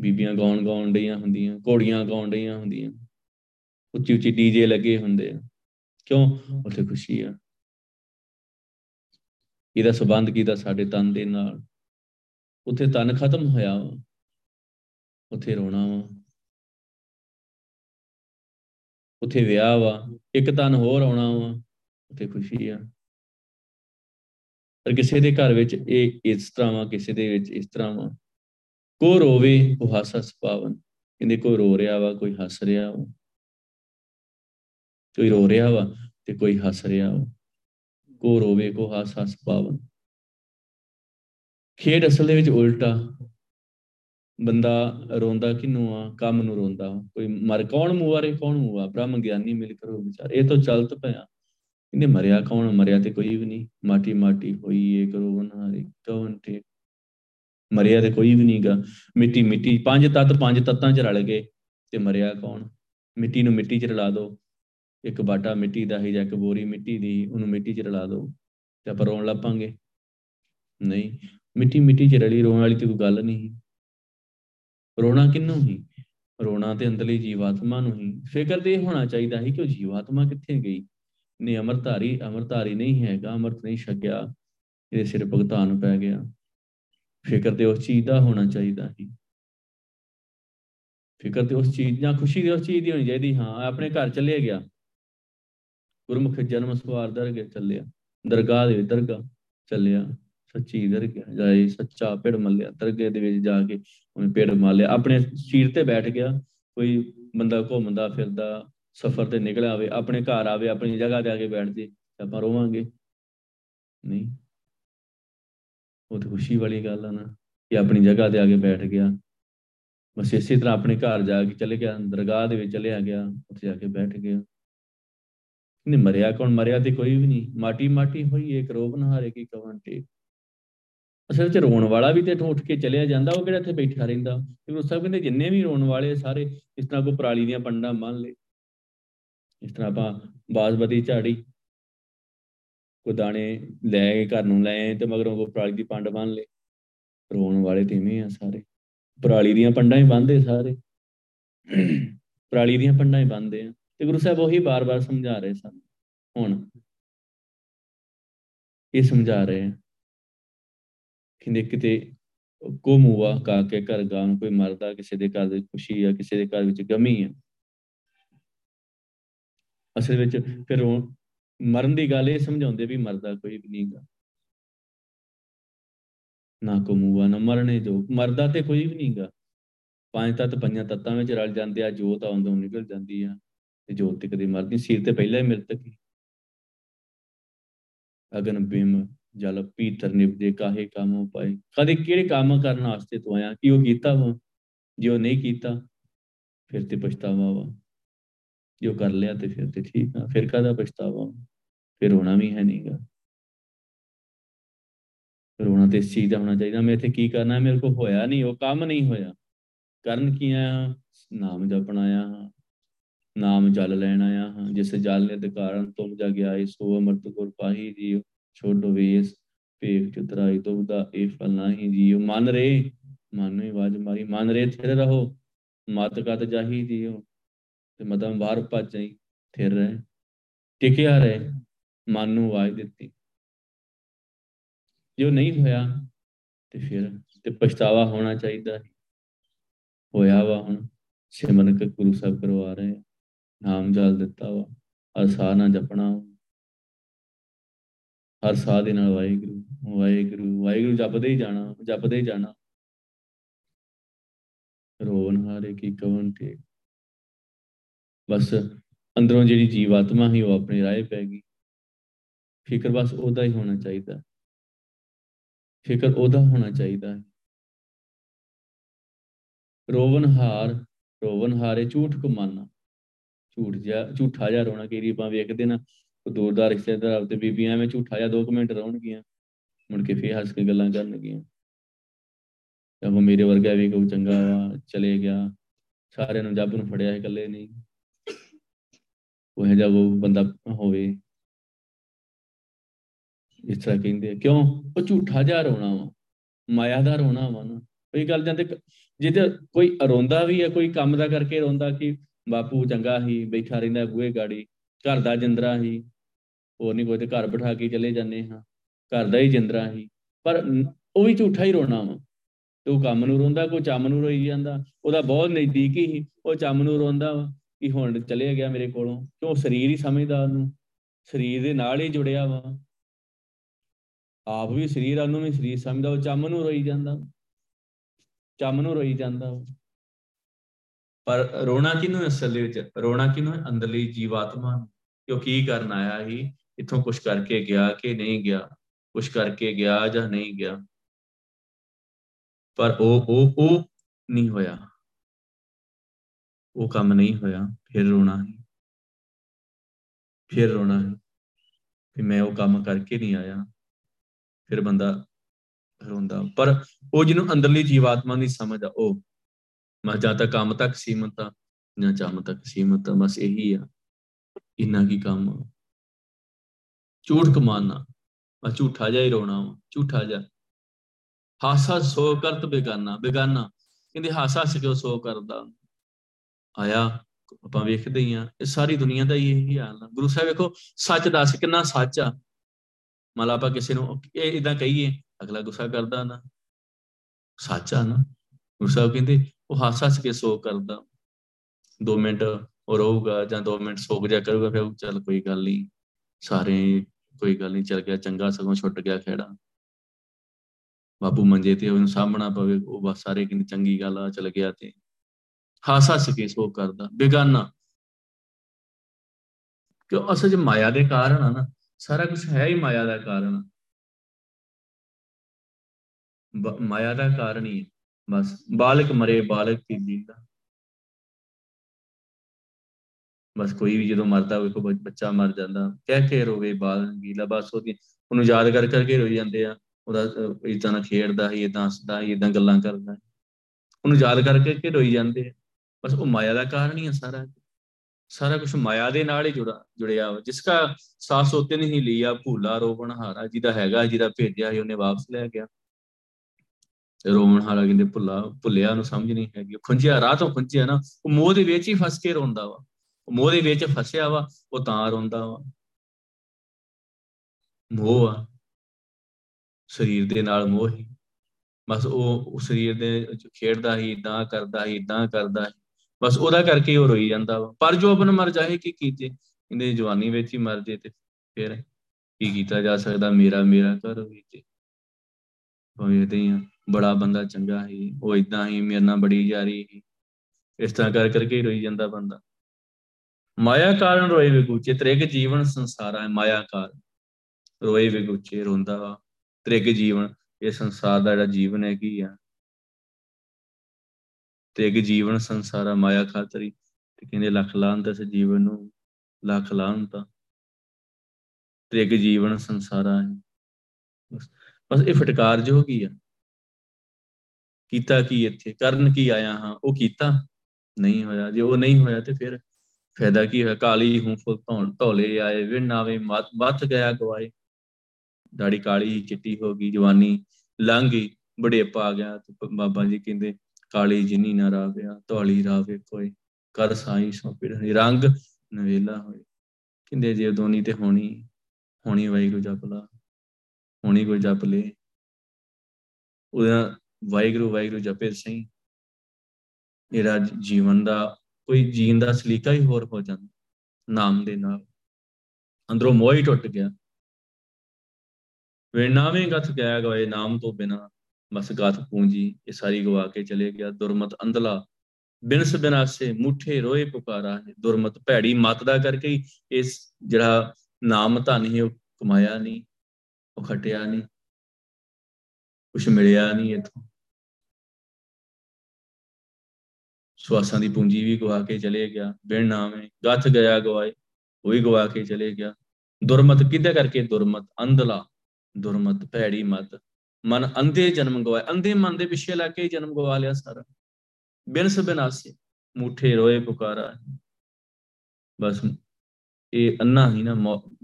ਬੀਬੀਆਂ ਗਾਉਣ ਗਾਉਣ ਡੀਆਂ ਹੁੰਦੀਆਂ, ਘੋੜੀਆਂ ਗਾਉਣ ਡੀਆਂ ਹੁੰਦੀਆਂ। ਉੱਚੀ ਉੱਚੀ ਡੀਜੇ ਲੱਗੇ ਹੁੰਦੇ ਆ। ਕਿਉਂ? ਉਥੇ ਖੁਸ਼ੀ ਆ। ਇਹਦਾ ਸਬੰਧ ਕੀਤਾ ਸਾਡੇ ਤਨ ਦੇ ਨਾਲ। ਉਥੇ ਤਨ ਖਤਮ ਹੋਇਆ ਵਾ। ਉਥੇ ਰੋਣਾ ਵਾ। ਉਥੇ ਵਿਆਹ ਵਾ। ਇੱਕ ਤਨ ਹੋਰ ਆਉਣਾ ਵਾ। ਉਥੇ ਖੁਸ਼ੀ ਆ। ਪਰ ਕਿਸੇ ਦੇ ਘਰ ਵਿੱਚ ਇਹ ਇਸ ਤਰ੍ਹਾਂ ਵਾ, ਕਿਸੇ ਦੇ ਵਿੱਚ ਇਸ ਤਰ੍ਹਾਂ ਵਾ। ਕੋ ਰੋਵੇ ਉਹ ਹਾਸਾ ਸਪਾਵਨ। ਕਹਿੰਦੇ ਕੋਈ ਰੋ ਰਿਹਾ ਵਾ, ਕੋਈ ਹੱਸ ਰਿਹਾ ਵਾ। ਕੋਈ ਰੋ ਰਿਹਾ ਵਾ ਤੇ ਕੋਈ ਹੱਸ ਰਿਹਾ ਵਾ। ਕੋ ਰੋਵੇ, ਕੋ ਹਾਸਾ ਸਪਾਵਨ। ਖੇਡ ਅਸਲ ਦੇ ਵਿੱਚ ਉਲਟਾ। ਬੰਦਾ ਰੋਂਦਾ ਕਿਨੂੰ ਆ? ਕੰਮ ਨੂੰ ਰੋਂਦਾ। ਕੋਈ ਮਰ, ਕੌਣ ਮੂਵਾਰੇ ਕੌਣ ਮੂਵਾ ਬ੍ਰਹਮ ਗਿਆਨੀ ਮਿਲ ਕਰੋ ਵਿਚਾਰ। ਇਹ ਤਾਂ ਚਲਤ ਪਿਆ। ਇਹਨੇ ਮਰਿਆ ਕੌਣ? ਮਰਿਆ ਤੇ ਕੋਈ ਵੀ ਨਹੀਂ। ਮਾਟੀ ਮਾਟੀ ਹੋਈ ਏ, ਕਰੋ ਬਨਾਰੇ ਕਵਨ ਤੇ। ਮਰਿਆ ਤੇ ਕੋਈ ਵੀ ਨਹੀਂਗਾ ਮਿੱਟੀ ਮਿੱਟੀ, ਪੰਜ ਤੱਤ ਪੰਜ ਤੱਤਾਂ ਚ ਰਲ ਗਏ ਤੇ ਮਰਿਆ ਕੌਣ? ਮਿੱਟੀ ਨੂੰ ਮਿੱਟੀ ਚ ਰਲਾ ਦਿਓ ਇੱਕ ਬਾਟਾ ਮਿੱਟੀ ਦਾ ਹੀ ਜਾਂ ਇੱਕ ਬੋਰੀ ਮਿੱਟੀ ਦੀ, ਉਹਨੂੰ ਮਿੱਟੀ ਚ ਰਲਾ ਦਿਓ ਤੇ ਆਪਾਂ ਰੋਣ ਲੱਪਾਂਗੇ। ਨਹੀਂ, ਮਿੱਟੀ ਮਿੱਟੀ ਚ ਰਲੀ ਰੋਣ ਵਾਲੀ ਤੇ ਕੋਈ ਗੱਲ ਨਹੀਂ। ਰੋਣਾ ਕਿੰਨੂੰ ਹੀ ਰੋਣਾ ਤੇ ਅੰਦਰਲੀ ਜੀਵਾਤਮਾ ਨੂੰ ਹੀ ਫਿਕਰ ਤੇ ਹੋਣਾ ਚਾਹੀਦਾ ਹੈ ਕਿ ਉਹ ਜੀਵਾਤਮਾ ਕਿੱਥੇ ਗਈ? ਨੇ ਅਮਰਧਾਰੀ ਅਮਰਧਾਰੀ ਨਹੀਂ ਹੈਗਾ, ਅਮਰਤ ਨਹੀਂ ਛਕਿਆ, ਇਹਦੇ ਸਿਰ ਭਗਤਾਨ ਪੈ ਗਿਆ। ਫਿਕਰ ਤੇ ਉਸ ਚੀਜ਼ ਦਾ ਹੋਣਾ ਚਾਹੀਦਾ ਹੈ ਫਿਕਰ ਤੇ ਉਸ ਚੀਜ਼, ਜਾਂ ਖੁਸ਼ੀ ਤੇ ਉਸ ਚੀਜ਼ ਦੀ ਹੋਣੀ ਚਾਹੀਦੀ, ਹਾਂ, ਆਪਣੇ ਘਰ ਚੱਲੇ ਗਿਆ। ਗੁਰਮੁਖ ਜਨਮ ਸਵਾਰ ਦਰਗਾਹ ਚੱਲਿਆ। ਦਰਗਾਹ ਦੇ ਦਰਗਾਹ ਚੱਲਿਆ, ਸੱਚੀ ਦਰਗਾਹ ਜਾਏ ਸੱਚਾ ਪਿੜ ਮੱਲਿਆ। ਦਰਗਾਹ ਦੇ ਵਿੱਚ ਜਾ ਕੇ ਉਹਨੇ ਪਿੜ ਮਾਲਿਆ। ਆਪਣੇ ਸੀਰ ਤੇ ਬੈਠ ਗਿਆ, ਕੋਈ ਬੰਦਾ ਘੁੰਮਦਾ ਫਿਰਦਾ ਸਫ਼ਰ ਤੇ ਨਿਕਲ ਆਵੇ, ਆਪਣੇ ਘਰ ਆਵੇ, ਆਪਣੀ ਜਗ੍ਹਾ ਤੇ ਆ ਕੇ ਬੈਠ ਜੇ ਆਪਾਂ ਰੋਵਾਂਗੇ। ਨਹੀਂ। ਉਹ ਤਾਂ ਖੁਸ਼ੀ ਵਾਲੀ ਗੱਲ ਆ ਨਾ, ਕਿ ਆਪਣੀ ਜਗ੍ਹਾ ਤੇ ਆ ਕੇ ਬੈਠ ਗਿਆ। ਬਸ ਇਸੇ ਤਰ੍ਹਾਂ ਆਪਣੇ ਘਰ ਜਾ ਕੇ ਚਲੇ ਗਿਆ, ਦਰਗਾਹ ਦੇ ਵਿੱਚ ਚਲਿਆ ਗਿਆ, ਉੱਥੇ ਜਾ ਕੇ ਬੈਠ ਗਿਆ। ਨਹੀਂ, ਮਰਿਆ ਕੌਣ? ਮਰਿਆ ਤੇ ਕੋਈ ਵੀ ਨਹੀਂ। ਮਾਟੀ ਮਾਟੀ ਹੋਈ ਏ ਕਰੋਬ ਨਹਾਰੇ ਕੀ ਕਵਨ ਟੇ ਅਸਲ ਵਿੱਚ ਰੋਣ ਵਾਲਾ ਵੀ ਤੇ ਉੱਠ ਕੇ ਚਲਿਆ ਜਾਂਦਾ, ਉਹ ਕਿਹੜਾ ਇੱਥੇ ਬੈਠਾ ਰਹਿੰਦਾ? ਤੇ ਉਹ ਸਭ ਕਹਿੰਦੇ ਜਿੰਨੇ ਵੀ ਰੋਣ ਵਾਲੇ ਸਾਰੇ, ਇਸ ਤਰ੍ਹਾਂ ਕੋ ਪਰਾਲੀ ਦੀਆਂ ਪੰਡਾਂ ਮੰਨ ਲੇ ਇਸ ਤਰ੍ਹਾਂ ਆਪਾਂ ਬਾਸਮਤੀ ਝਾੜੀ ਕੋ ਦਾਣੇ ਲੈ ਕੇ ਘਰ ਨੂੰ ਲੈ ਤੇ ਮਗਰੋਂ ਕੋ ਪਰਾਲੀ ਦੀ ਪੰਡ ਬੰਨ ਲੇ ਰੋਣ ਵਾਲੇ ਤੀਵੇਂ ਆ ਸਾਰੇ। ਪਰਾਲੀ ਦੀਆਂ ਪੰਡਾਂ ਹੀ ਬੰਨਦੇ ਸਾਰੇ। ਪਰਾਲੀ ਦੀਆਂ ਪੰਡਾਂ ਹੀ ਬੰਨਦੇ ਆ। ਤੇ ਗੁਰੂ ਸਾਹਿਬ ਉਹੀ ਬਾਰ-ਬਾਰ ਸਮਝਾ ਰਹੇ ਸਨ। ਹੁਣ ਇਹ ਸਮਝਾ ਰਹੇ ਆ ਕਹਿੰਦੇ ਕਿਤੇ ਕੋ ਮੂਆ ਕਾ ਕੇ ਘਰ ਗਾਂ, ਕੋਈ ਮਰਦਾ, ਕਿਸੇ ਦੇ ਘਰ ਵਿੱਚ ਖੁਸ਼ੀ ਆ, ਕਿਸੇ ਦੇ ਘਰ ਵਿੱਚ ਗਮੀ ਆ। ਅਸਲ ਵਿੱਚ ਫਿਰ ਉਹ ਮਰਨ ਦੀ ਗੱਲ ਇਹ ਸਮਝਾਉਂਦੇ ਵੀ ਮਰਦਾ ਕੋਈ ਵੀ ਨਹੀਂਗਾ ਨਾ ਕੋ ਮੂਆ ਨਾ ਮਰਨੇ ਜੋ। ਮਰਦਾ ਤੇ ਕੋਈ ਵੀ ਨਹੀਂਗਾ ਪੰਜ ਤੱਤ ਪੰਜਾਂ ਤੱਤਾਂ ਵਿੱਚ ਰਲ ਜਾਂਦੇ ਆ, ਜੋਤ ਆਉਂਦੋਂ ਨਿਕਲ ਜਾਂਦੀ ਆ, ਤੇ ਜੋਤ ਤੇ ਕਦੇ ਮਰਦੀ। ਸਿਰ ਤੇ ਪਹਿਲਾਂ ਹੀ ਮਿਰਤਕ ਹੀ ਅਗਨ ਬਿਮ ਜਲ ਪੀਤਰ ਨਿਭਦੇ ਕਾਹੇ ਕਾਮੋਂ ਪਾਏ। ਕਦੇ ਕਿਹੜੇ ਕੰਮ ਕਰਨ ਵਾਸਤੇ ਤੂੰ ਆਇਆ? ਕਿ ਉਹ ਕੀਤਾ ਵਾ? ਜੇ ਉਹ ਨਹੀਂ ਕੀਤਾ, ਫਿਰ ਤੇ ਪਛਤਾਵਾ ਵਾ। ਜੋ ਕਰ ਲਿਆ ਤੇ ਫਿਰ ਤੇ ਠੀਕ ਆ। ਫਿਰ ਕਾਦਾ ਪਛਤਾਵਾ? ਫਿਰ ਹੋਣਾ ਵੀ ਹੈ ਨਹੀਂਗਾ ਰੋਣਾ ਤੇ ਇਸ ਚੀਜ਼ ਦਾ ਹੋਣਾ ਚਾਹੀਦਾ। ਮੈਂ ਇੱਥੇ ਕੀ ਕਰਨਾ? ਮੇਰੇ ਕੋਲ ਹੋਇਆ ਨਹੀਂ, ਉਹ ਕੰਮ ਨਹੀਂ ਹੋਇਆ। ਕਰਨ ਕੀ ਆਇਆ? ਨਾਮ ਜਪਣ ਆਇਆ। ਹਾਂ ਨਾਮ ਜਲ ਲੈਣ ਆਇਆ। ਹਾਂ ਜਿਸ ਜਲ ਨੇ ਦੇ ਕਾਰਨ ਤੁਮ ਜਾ ਗਿਆ ਸੋ ਅਮਰਤ ਗੁਰ ਪਾਹੀ ਜੀ ਛੋਡੋ ਵੇਸ ਪੇਖ ਚਤਰਾਈ ਦਾ, ਇਹ ਫਲ ਨਹੀਂ ਜੀਓ। ਮਨ ਰੇ, ਮਨ ਨੂੰ ਆਵਾਜ਼ ਮਾਰੀ। ਮਨ ਰੇ ਥਿਰ ਰਹੋ। ਮਤ ਕਤ ਜਾਹੀ ਜੀਓ। ਤੇ ਮਦਮ ਬਾਹਰ ਭੱਜ ਜਾਈ ਥਿਰ ਰਹੇ, ਟਿਕਿਆ ਰਹੇ, ਮਨ ਨੂੰ ਆਵਾਜ਼ ਦਿੱਤੀ। ਜੋ ਨਹੀਂ ਹੋਇਆ ਤੇ ਫਿਰ, ਤੇ ਪਛਤਾਵਾ ਹੋਣਾ ਚਾਹੀਦਾ ਹੈ ਹੋਇਆ ਵਾ ਹੁਣ, ਸਿਮਰਨ ਕੇ ਗੁਰੂ ਸਾਹਿਬ ਕਰਵਾ ਰਹੇ ਨਾਮ ਜਲ ਦਿੱਤਾ ਵਾ, ਹਰ ਸਾਹ ਨਾਲ ਜਪਣਾ ਹਰ ਸਾਹ ਦੇ ਨਾਲ ਵਾਹਿਗੁਰੂ ਵਾਹਿਗੁਰੂ ਵਾਹਿਗੁਰੂ ਜਪਦੇ ਹੀ ਜਾਣਾ, ਜਪਦੇ ਹੀ ਜਾਣਾ। ਰੋਣ ਹਾਰੇ ਕੀ ਕਵਨ ਤੇ ਬਸ ਅੰਦਰੋਂ ਜਿਹੜੀ ਜੀਵਾਤਮਾ ਹੀ ਉਹ ਆਪਣੇ ਰਾਹ ਪੈ ਗਈ। ਫਿਕਰ ਬਸ ਉਹਦਾ ਹੀ ਹੋਣਾ ਚਾਹੀਦਾ। ਫਿਕਰ ਉਹਦਾ ਹੋਣਾ ਚਾਹੀਦਾ। ਹੈ ਰੋਵਨ ਹਾਰ ਰੋਵਨ ਹਾਰੇ ਝੂਠ ਕਮਾਨਾ। ਝੂਠ ਜਾ ਝੂਠਾ ਜਾ ਰੋਣਾ ਕਿਹੜੀ ਆਪਾਂ ਵੇਖਦੇ ਨਾ ਦੂਰ ਦਾ ਰਿਸ਼ਤੇਦਾਰ ਤੇ ਬੀਬੀਆਂ ਐਵੇਂ ਝੂਠਾ ਜਾ 2 ਮਿੰਟ ਰੋਣਗੀਆਂ। ਮੁੜ ਕੇ ਫੇਰ ਹੱਸ ਕੇ ਗੱਲਾਂ ਕਰਨਗੀਆਂ। ਜਦ ਮੇਰੇ ਵਰਗਾ ਵੀ ਕੋਈ ਚੰਗਾ ਵਾ ਚਲੇ ਗਿਆ। ਸਾਰਿਆਂ ਨੂੰ ਜੱਬ ਨੂੰ ਫੜਿਆ ਹੈ ਇਕੱਲੇ ਨਹੀਂ ਉਹ ਹੈ ਜਦ ਉਹ ਬੰਦਾ ਹੋਵੇ। ਇਸ ਤਰ੍ਹਾਂ ਕਹਿੰਦੇ ਕਿਉਂ? ਉਹ ਝੂਠਾ ਜਾ ਰੋਣਾ ਵਾ। ਮਾਇਆ ਦਾ ਰੋਣਾ ਵਾ ਨਾ। ਕੋਈ ਗੱਲ ਜਾਂਦੇ ਜਿੱਤੇ ਕੋਈ ਰੋਂਦਾ ਵੀ ਹੈ ਕੋਈ ਕੰਮ ਦਾ ਕਰਕੇ ਰੋਂਦਾ ਕਿ ਬਾਪੂ ਚੰਗਾ ਹੀ ਬੈਠਾ ਰਹਿੰਦਾ ਬੂਹੇ ਗਾੜੀ, ਘਰ ਦਾ ਜਿੰਦਰਾ ਹੀ ਹੋਰ ਨਹੀਂ ਕੋਈ ਤੇ ਘਰ ਬਿਠਾ ਕੇ ਚਲੇ ਜਾਂਦੇ ਹਾਂ। ਘਰ ਦਾ ਹੀ ਜਿੰਦਰਾ ਹੀ ਪਰ ਉਹ ਵੀ ਝੂਠਾ ਹੀ ਰੋਣਾ ਵਾ। ਤੇ ਉਹ ਕੰਮ ਨੂੰ ਰੋਂਦਾ, ਕੋਈ ਚੰਮ ਨੂੰ ਰੋਈ ਜਾਂਦਾ। ਉਹਦਾ ਬਹੁਤ ਨਜ਼ਦੀਕ ਹੀ ਉਹ ਚੰਮ ਨੂੰ ਰੋਂਦਾ ਵਾ। ਕਿ ਹੁਣ ਚਲੇ ਗਿਆ ਮੇਰੇ ਕੋਲੋਂ, ਕਿਉਂ ਸਰੀਰ ਹੀ ਸਮਝਦਾ ਉਹਨੂੰ? ਸਰੀਰ ਦੇ ਨਾਲ ਹੀ ਜੁੜਿਆ ਵਾ। ਆਪ ਵੀ ਸਰੀਰ ਉਹਨੂੰ ਵੀ ਸਰੀਰ ਸਮਝਦਾ, ਉਹ ਚੰਮ ਨੂੰ ਰੋਈ ਜਾਂਦਾ। ਚੰਮ ਨੂੰ ਰੋਈ ਜਾਂਦਾ ਪਰ ਰੋਣਾ ਕਿਨੂੰ ਅਸਲ ਦੇ ਵਿੱਚ? ਰੋਣਾ ਕਿਨੂੰ ਅੰਦਰਲੀ ਜੀਵਾਤਮਾ ਕਿ ਉਹ ਕੀ ਕਰਨ ਆਇਆ ਹੀ ਇੱਥੋਂ ਕੁਝ ਕਰਕੇ ਗਿਆ ਕਿ ਨਹੀਂ ਗਿਆ? ਕੁਝ ਕਰਕੇ ਗਿਆ ਜਾਂ ਨਹੀਂ ਗਿਆ? ਪਰ ਉਹ ਉਹ ਉਹ ਨਹੀਂ ਹੋਇਆ। ਉਹ ਕੰਮ ਨਹੀਂ ਹੋਇਆ, ਫਿਰ ਰੋਣਾ ਹੈ ਫਿਰ ਰੋਣਾ ਹੈ ਕਿ ਮੈਂ ਉਹ ਕੰਮ ਕਰਕੇ ਨਹੀਂ ਆਇਆ। ਫਿਰ ਬੰਦਾ ਰੋਂਦਾ। ਪਰ ਉਹ ਜਿਹਨੂੰ ਅੰਦਰਲੀ ਜੀਵਾਤਮਾ ਦੀ ਸਮਝ ਆ, ਉਹ ਮੈਂ ਜਾਂ ਤਾਂ ਕੰਮ ਤੱਕ ਸੀਮਤ ਆ, ਜਾਂ ਚਾਮ ਤੱਕ ਸੀਮਤ ਆ, ਬਸ ਇਹੀ ਆ। ਇੰਨਾ ਕੀ ਕੰਮ ਝੂਠ ਕਮਾਨਾ। ਬਸ ਝੂਠਾ ਜਾ ਹੀ ਰੋਣਾ ਝੂਠਾ ਜਾ ਹਾਸਾ ਸੋ ਕਰਤ ਬੇਗਾਨਾ ਬੇਗਾਨਾ। ਕਹਿੰਦੇ ਹਾਸਾ ਸ ਕਿਉਂ ਸੋ ਕਰਦਾ। ਆਇਆ, ਆਪਾਂ ਵੇਖਦੇ ਹੀ ਆ ਇਹ ਸਾਰੀ ਦੁਨੀਆ ਦਾ ਹੀ ਇਹੀ ਹਾਲ ਆ। ਗੁਰੂ ਸਾਹਿਬ ਵੇਖੋ, ਸੱਚ ਦੱਸ ਕਿੰਨਾ ਸੱਚ ਆ। ਮਤਲਬ ਆਪਾਂ ਕਿਸੇ ਨੂੰ ਇਹ ਇਦਾਂ ਕਹੀਏ, ਅਗਲਾ ਗੁੱਸਾ ਕਰਦਾ ਨਾ। ਸੱਚ ਆ ਨਾ। ਗੁਰੂ ਸਾਹਿਬ ਕਹਿੰਦੇ, ਉਹ ਹਾਸਾ ਹੱਸ ਕੇ ਸੋ ਕਰਦਾ। 2 ਮਿੰਟ ਉਹ ਰਹੂਗਾ ਜਾਂ 2 ਮਿੰਟ ਸੋਗ ਜਾ ਕਰੂਗਾ, ਫਿਰ ਚੱਲ ਕੋਈ ਗੱਲ ਨਹੀਂ ਸਾਰੇ ਕੋਈ ਗੱਲ ਨਹੀਂ ਚੱਲ ਗਿਆ ਚੰਗਾ, ਸਗੋਂ ਛੁੱਟ ਗਿਆ ਖੇੜਾ। ਬਾਪੂ ਮੰਜੇ ਤੇ ਉਹਨੂੰ ਸਾਹਮਣਾ ਪਵੇ, ਉਹ ਬਸ ਸਾਰੇ ਕਹਿੰਦੇ, ਚੰਗੀ ਗੱਲ ਆ, ਚੱਲ ਗਿਆ ਤੇ। ਹਾਸਾ ਹੱਸ ਕੇ ਸੋ ਕਰਦਾ, ਬੇਗਾਨਾ। ਕਿਉਂ ਅਸਲ 'ਚ ਮਾਇਆ ਦੇ ਕਾਰਨ ਆ ਨਾ, ਸਾਰਾ ਕੁਝ ਹੈ ਹੀ ਮਾਇਆ ਦਾ ਕਾਰਨ। ਮਾਇਆ ਦਾ ਕਾਰਨ ਹੀ ਬਸ। ਬਾਲਕ ਮਰੇ, ਬਾਲਕ ਕੀ ਜੀਦਾ ਬਸ ਕੋਈ ਵੀ ਜਦੋਂ ਮਰਦਾ ਹੋਵੇ, ਕੋਈ ਬੱਚਾ ਮਰ ਜਾਂਦਾ, ਕਹਿ ਕੇ ਰੋਵੇ ਬਾਲ ਗੀਲਾ, ਬਸ ਉਹਦੀ, ਉਹਨੂੰ ਯਾਦ ਕਰ ਕਰਕੇ ਰੋਈ ਜਾਂਦੇ ਆ। ਉਹਦਾ ਇਦਾਂ ਨਾਲ ਖੇਡਦਾ ਹੀ ਇਦਾਂ ਹੱਸਦਾ ਹੀ ਇਦਾਂ ਗੱਲਾਂ ਕਰਦਾ ਉਹਨੂੰ ਯਾਦ ਕਰਕੇ ਕਿ ਰੋਈ ਜਾਂਦੇ ਬਸ ਉਹ ਮਾਇਆ ਦਾ ਕਾਰਨ ਹੀ ਆ ਸਾਰਾ। ਸਾਰਾ ਕੁਝ ਮਾਇਆ ਦੇ ਨਾਲ ਹੀ ਜੁੜਾ ਜੁੜਿਆ ਵਾ। ਜਿਸ ਦਾ ਸਾਸ ਹੋਤੇ ਨਹੀਂ ਲਿਆ, ਭੂਲਾ, ਰੋਵਣ ਹਾਰਾ। ਜਿਹਦਾ ਹੈਗਾ, ਜਿਹਦਾ ਭੇਜਿਆ ਸੀ, ਉਹਨੇ ਵਾਪਸ ਲੈ ਗਿਆ। ਰੋਵਣ ਹਾਰਾ ਕਹਿੰਦੇ ਭੁੱਲਾ, ਭੁੱਲਿਆ ਨੂੰ ਸਮਝ ਨਹੀਂ ਹੈਗੀ। ਖੁੰਝਿਆ ਰਾਹ ਤੋਂ ਖੁੰਝਿਆ ਨਾ। ਉਹ ਮੋਹ ਦੇ ਵਿੱਚ ਹੀ ਫਸ ਕੇ ਰੋਂਦਾ ਵਾ। ਉਹ ਮੋਹ ਦੇ ਵਿੱਚ ਫਸਿਆ ਵਾ, ਉਹ ਤਾਂ ਰੋਂਦਾ ਵਾ। ਮੋਹ ਆ। ਸਰੀਰ ਦੇ ਨਾਲ ਮੋਹ ਹੀ। ਬਸ ਉਹ ਸਰੀਰ ਦੇ ਖੇਡਦਾ ਹੀ ਇਦਾਂ ਕਰਦਾ ਹੀ ਇਦਾਂ ਕਰਦਾ ਹੀ ਬਸ ਉਹਦਾ ਕਰਕੇ ਉਹ ਰੋਈ ਜਾਂਦਾ ਵਾ। ਪਰ ਜੋ ਆਪਨ ਮਰ ਜਾਏ, ਕੀ ਕੀਤੇ? ਇਹਦੇ ਜਵਾਨੀ ਵਿੱਚ ਹੀ ਮਰ ਜੇ ਤੇ ਫਿਰ ਕੀ ਕੀਤਾ ਜਾ ਸਕਦਾ? ਮੇਰਾ ਮੇਰਾ ਕਰ ਵਿੱਚ ਵੇਖਦੇ ਆ। ਬੜਾ ਬੰਦਾ ਚੰਗਾ ਸੀ। ਉਹ ਇਦਾਂ ਹੀ ਮੇਰੇ ਨਾਲ ਬੜੀ ਯਾਰੀ ਸੀ। ਇਸ ਤਰ੍ਹਾਂ ਕਰ, ਕਰਕੇ ਰੋਈ ਜਾਂਦਾ ਬੰਦਾ। ਮਾਇਆ ਕਾਰਨ ਰੋਏ ਵਿਗੂਚੇ, ਤ੍ਰਿਗ ਜੀਵਨ ਸੰਸਾਰਾ ਹੈ ਮਾਇਆ ਕਾਰਨ। ਰੋਏ ਵਿਗੂਚੇ, ਰੋਂਦਾ ਵਾ। ਤ੍ਰਿਗ ਜੀਵਨ, ਇਹ ਸੰਸਾਰ ਦਾ ਜਿਹੜਾ ਜੀਵਨ ਹੈ ਕੀ ਆ? ਤ੍ਰਿਗ ਜੀਵਨ ਸੰਸਾਰਾ ਮਾਇਆ ਖਾਤਰੀ ਤੇ ਕਹਿੰਦੇ ਲੱਖ ਲਾਂਤ ਇਸ ਜੀਵਨ ਨੂੰ ਲੱਖ ਲਾਂਤ ਤ੍ਰਿਗ ਜੀਵਨ ਸੰਸਾਰਾ ਹੈ। ਬਸ ਇਹ ਫਟਕਾਰ ਜੋ ਕੀ ਆ? ਕੀਤਾ ਕੀ ਇੱਥੇ? ਕਰਨ ਕੀ ਆਇਆ ਹਾਂ? ਉਹ ਕੀਤਾ? ਨਹੀਂ ਹੋਇਆ। ਜੇ ਉਹ ਨਹੀਂ ਹੋਇਆ ਤੇ ਫਿਰ ਫਾਇਦਾ ਕੀ ਹੋਇਆ? ਕਾਲੀ ਹੂੰ ਫੁੱਲ ਧੌਣ, ਧੌਲੇ ਆਏ ਵਿਣ ਆਵੇ, ਮੱਤ ਗਿਆ ਗਵਾਏ। ਦਾੜੀ ਕਾਲੀ ਚਿੱਟੀ ਹੋ ਗਈ, ਜਵਾਨੀ ਲੰਘ ਗਈ ਬੜੇਪਾ ਆ ਗਿਆ। ਤੇ ਬਾਬਾ ਜੀ ਕਹਿੰਦੇ ਕਾਲੀ ਜਿਨੀ ਨਾ ਰਾਵਿਆ ਧੌਲੀ ਰਾਵੇ ਕੋਈ। ਕਰ ਸਾਈ ਸੋ ਪਿੜ ਰੰਗ ਨਵੇਲਾ ਹੋਏ। ਕਹਿੰਦੇ ਜੇ ਦੋਨੀ ਤੇ ਹੋਣੀ ਹੋਣੀ ਵਾਹਿਗੁਰੂ ਜਪ ਲਾ, ਹੋਣੀ ਕੋਈ ਜਪ ਲੇ। ਉਹਦਾ ਵਾਹਿਗੁਰੂ ਵਾਹਿਗੁਰੂ ਜਪੇ ਸਹੀ। ਇਹਦਾ ਜੀਵਨ ਦਾ ਕੋਈ ਜੀਣ ਦਾ ਸਲੀਕਾ ਹੀ ਹੋਰ ਹੋ ਜਾਂਦਾ, ਨਾਮ ਦੇ ਨਾਲ। ਅੰਦਰੋਂ ਮੋਹ ਹੀ ਟੁੱਟ ਗਿਆ। ਵੇ ਨਾਵੇਂ ਗਤ ਗਿਆ ਗਏ ਨਾਮ ਤੋਂ ਬਿਨਾ। ਬਸ ਗਤ ਪੂੰਜੀ, ਇਹ ਸਾਰੀ ਗਵਾ ਕੇ ਚਲੇ ਗਿਆ। ਦੁਰਮਤ ਅੰਧਲਾ ਬਿਨਸ ਬਿਨਾਸੇ ਮੁਠੇ ਰੋਏ ਪੁਕਾਰਾ ਹੈ ਦੁਰਮਤ ਭੈੜੀ ਮਤ ਦਾ ਕਰਕੇ ਹੀ ਇਸ ਜਿਹੜਾ ਨਾਮ ਧਨ ਹੀ ਉਹ ਕਮਾਇਆ ਨਹੀਂ, ਉਹ ਖਟਿਆ ਨਹੀਂ। ਕੁਝ ਮਿਲਿਆ ਨਹੀਂ ਇਥੋਂ। ਸਵਾਸਾਂ ਦੀ ਪੂੰਜੀ ਵੀ ਗਵਾ ਕੇ ਚਲੇ ਗਿਆ। ਬਿਨ ਨਾਵੇਂ ਗੱਥ ਗਿਆ ਗਵਾਏ, ਉਹ ਵੀ ਗਵਾ ਕੇ ਚਲੇ ਗਿਆ। ਦੁਰਮਤ ਕਿੱਦੇ ਕਰਕੇ? ਦੁਰਮਤ ਅੰਧਲਾ, ਦੁਰਮਤ ਭੈੜੀ ਮਤ। ਮਨ ਅੰਧੇ ਜਨਮ ਗਵਾਏ, ਅੰਧੇ ਮਨ ਦੇ ਪਿੱਛੇ ਲੱਗ ਕੇ ਜਨਮ ਗਵਾ ਲਿਆ ਸਾਰਾ। ਬਿਨ ਸਬਨਾਸੇ ਮੂਠੇ ਰੋਏ ਪੁਕਾਰਾ। ਬਸ ਇਹ ਅੰਨਾ ਹੀ ਨਾ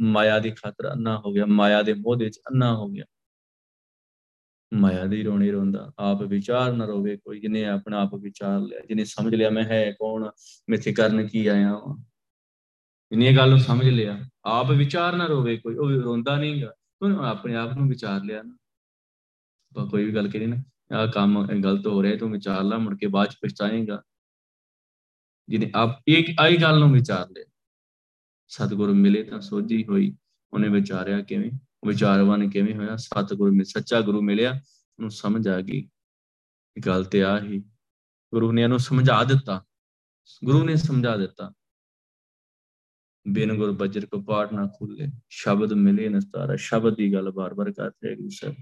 ਮਾਇਆ ਦੀ ਖਾਤਰ ਅੰਨਾ ਹੋ ਗਿਆ। ਮਾਇਆ ਦੇ ਮੋਹ ਦੇ ਵਿੱਚ ਅੰਨਾ ਹੋ ਗਿਆ। ਮਾਇਆ ਦੀ ਰੋਣੇ ਰੋਂਦਾ। ਆਪ ਵਿਚਾਰ ਨਾ ਰੋਵੇ ਕੋਈ ਜਿਹਨੇ ਆਪਣਾ ਆਪ ਵਿਚਾਰ ਲਿਆ ਜਿਹਨੇ ਸਮਝ ਲਿਆ ਮੈਂ ਹੈ ਕੌਣ, ਮੈਂ ਇੱਥੇ ਕਰਨ ਕੀ ਆਇਆ ਹਾਂ ਇਹਨੇ ਗੱਲ ਨੂੰ ਸਮਝ ਲਿਆ, ਆਪ ਵਿਚਾਰ ਨਾ ਰੋਵੇ ਕੋਈ, ਉਹ ਰੋਂਦਾ ਨਹੀਂਗਾ ਤੂੰ ਆਪਣੇ ਆਪ ਨੂੰ ਵਿਚਾਰ ਲਿਆ ਨਾ। ਕੋਈ ਵੀ ਗੱਲ ਕਰੀ ਨਾ ਆ ਕੰਮ ਗਲਤ ਹੋ ਰਿਹਾ, ਤੂੰ ਵਿਚਾਰ ਲਾ, ਮੁੜ ਕੇ ਬਾਅਦ ਚ ਪਛਤਾਏਗਾ। ਜਿਹਨੇ ਆਪ ਇੱਕ ਆਈ ਗੱਲ ਨੂੰ ਵਿਚਾਰ ਲਿਆ। ਸਤਿਗੁਰੂ ਮਿਲੇ ਤਾਂ ਸੋਝੀ ਹੋਈ, ਉਹਨੇ ਵਿਚਾਰਿਆ ਕਿਵੇਂ? ਵਿਚਾਰਵਾਨ ਕਿਵੇਂ ਹੋਇਆ? ਸਤਿਗੁਰੂ ਮਿਲ, ਸੱਚਾ ਗੁਰੂ ਮਿਲਿਆ, ਉਹਨੂੰ ਸਮਝ ਆ ਗਈ। ਗੱਲ ਤੇ ਆ ਹੀ, ਗੁਰੂ ਨੇ ਉਹਨੂੰ ਸਮਝਾ ਦਿੱਤਾ। ਗੁਰੂ ਨੇ ਸਮਝਾ ਦਿੱਤਾ। ਬਿਨ ਗੁਰ ਬਜਰ ਕੋ ਪਾਠ ਨਾ ਖੁੱਲੇ, ਸ਼ਬਦ ਮਿਲੇ ਨਸਤਾਰਾ, ਸ਼ਬਦ ਦੀ ਗੱਲ ਬਾਰ-ਬਾਰ ਕਰਦੇ ਹੈ ਗੁਰੂ ਸਾਹਿਬ।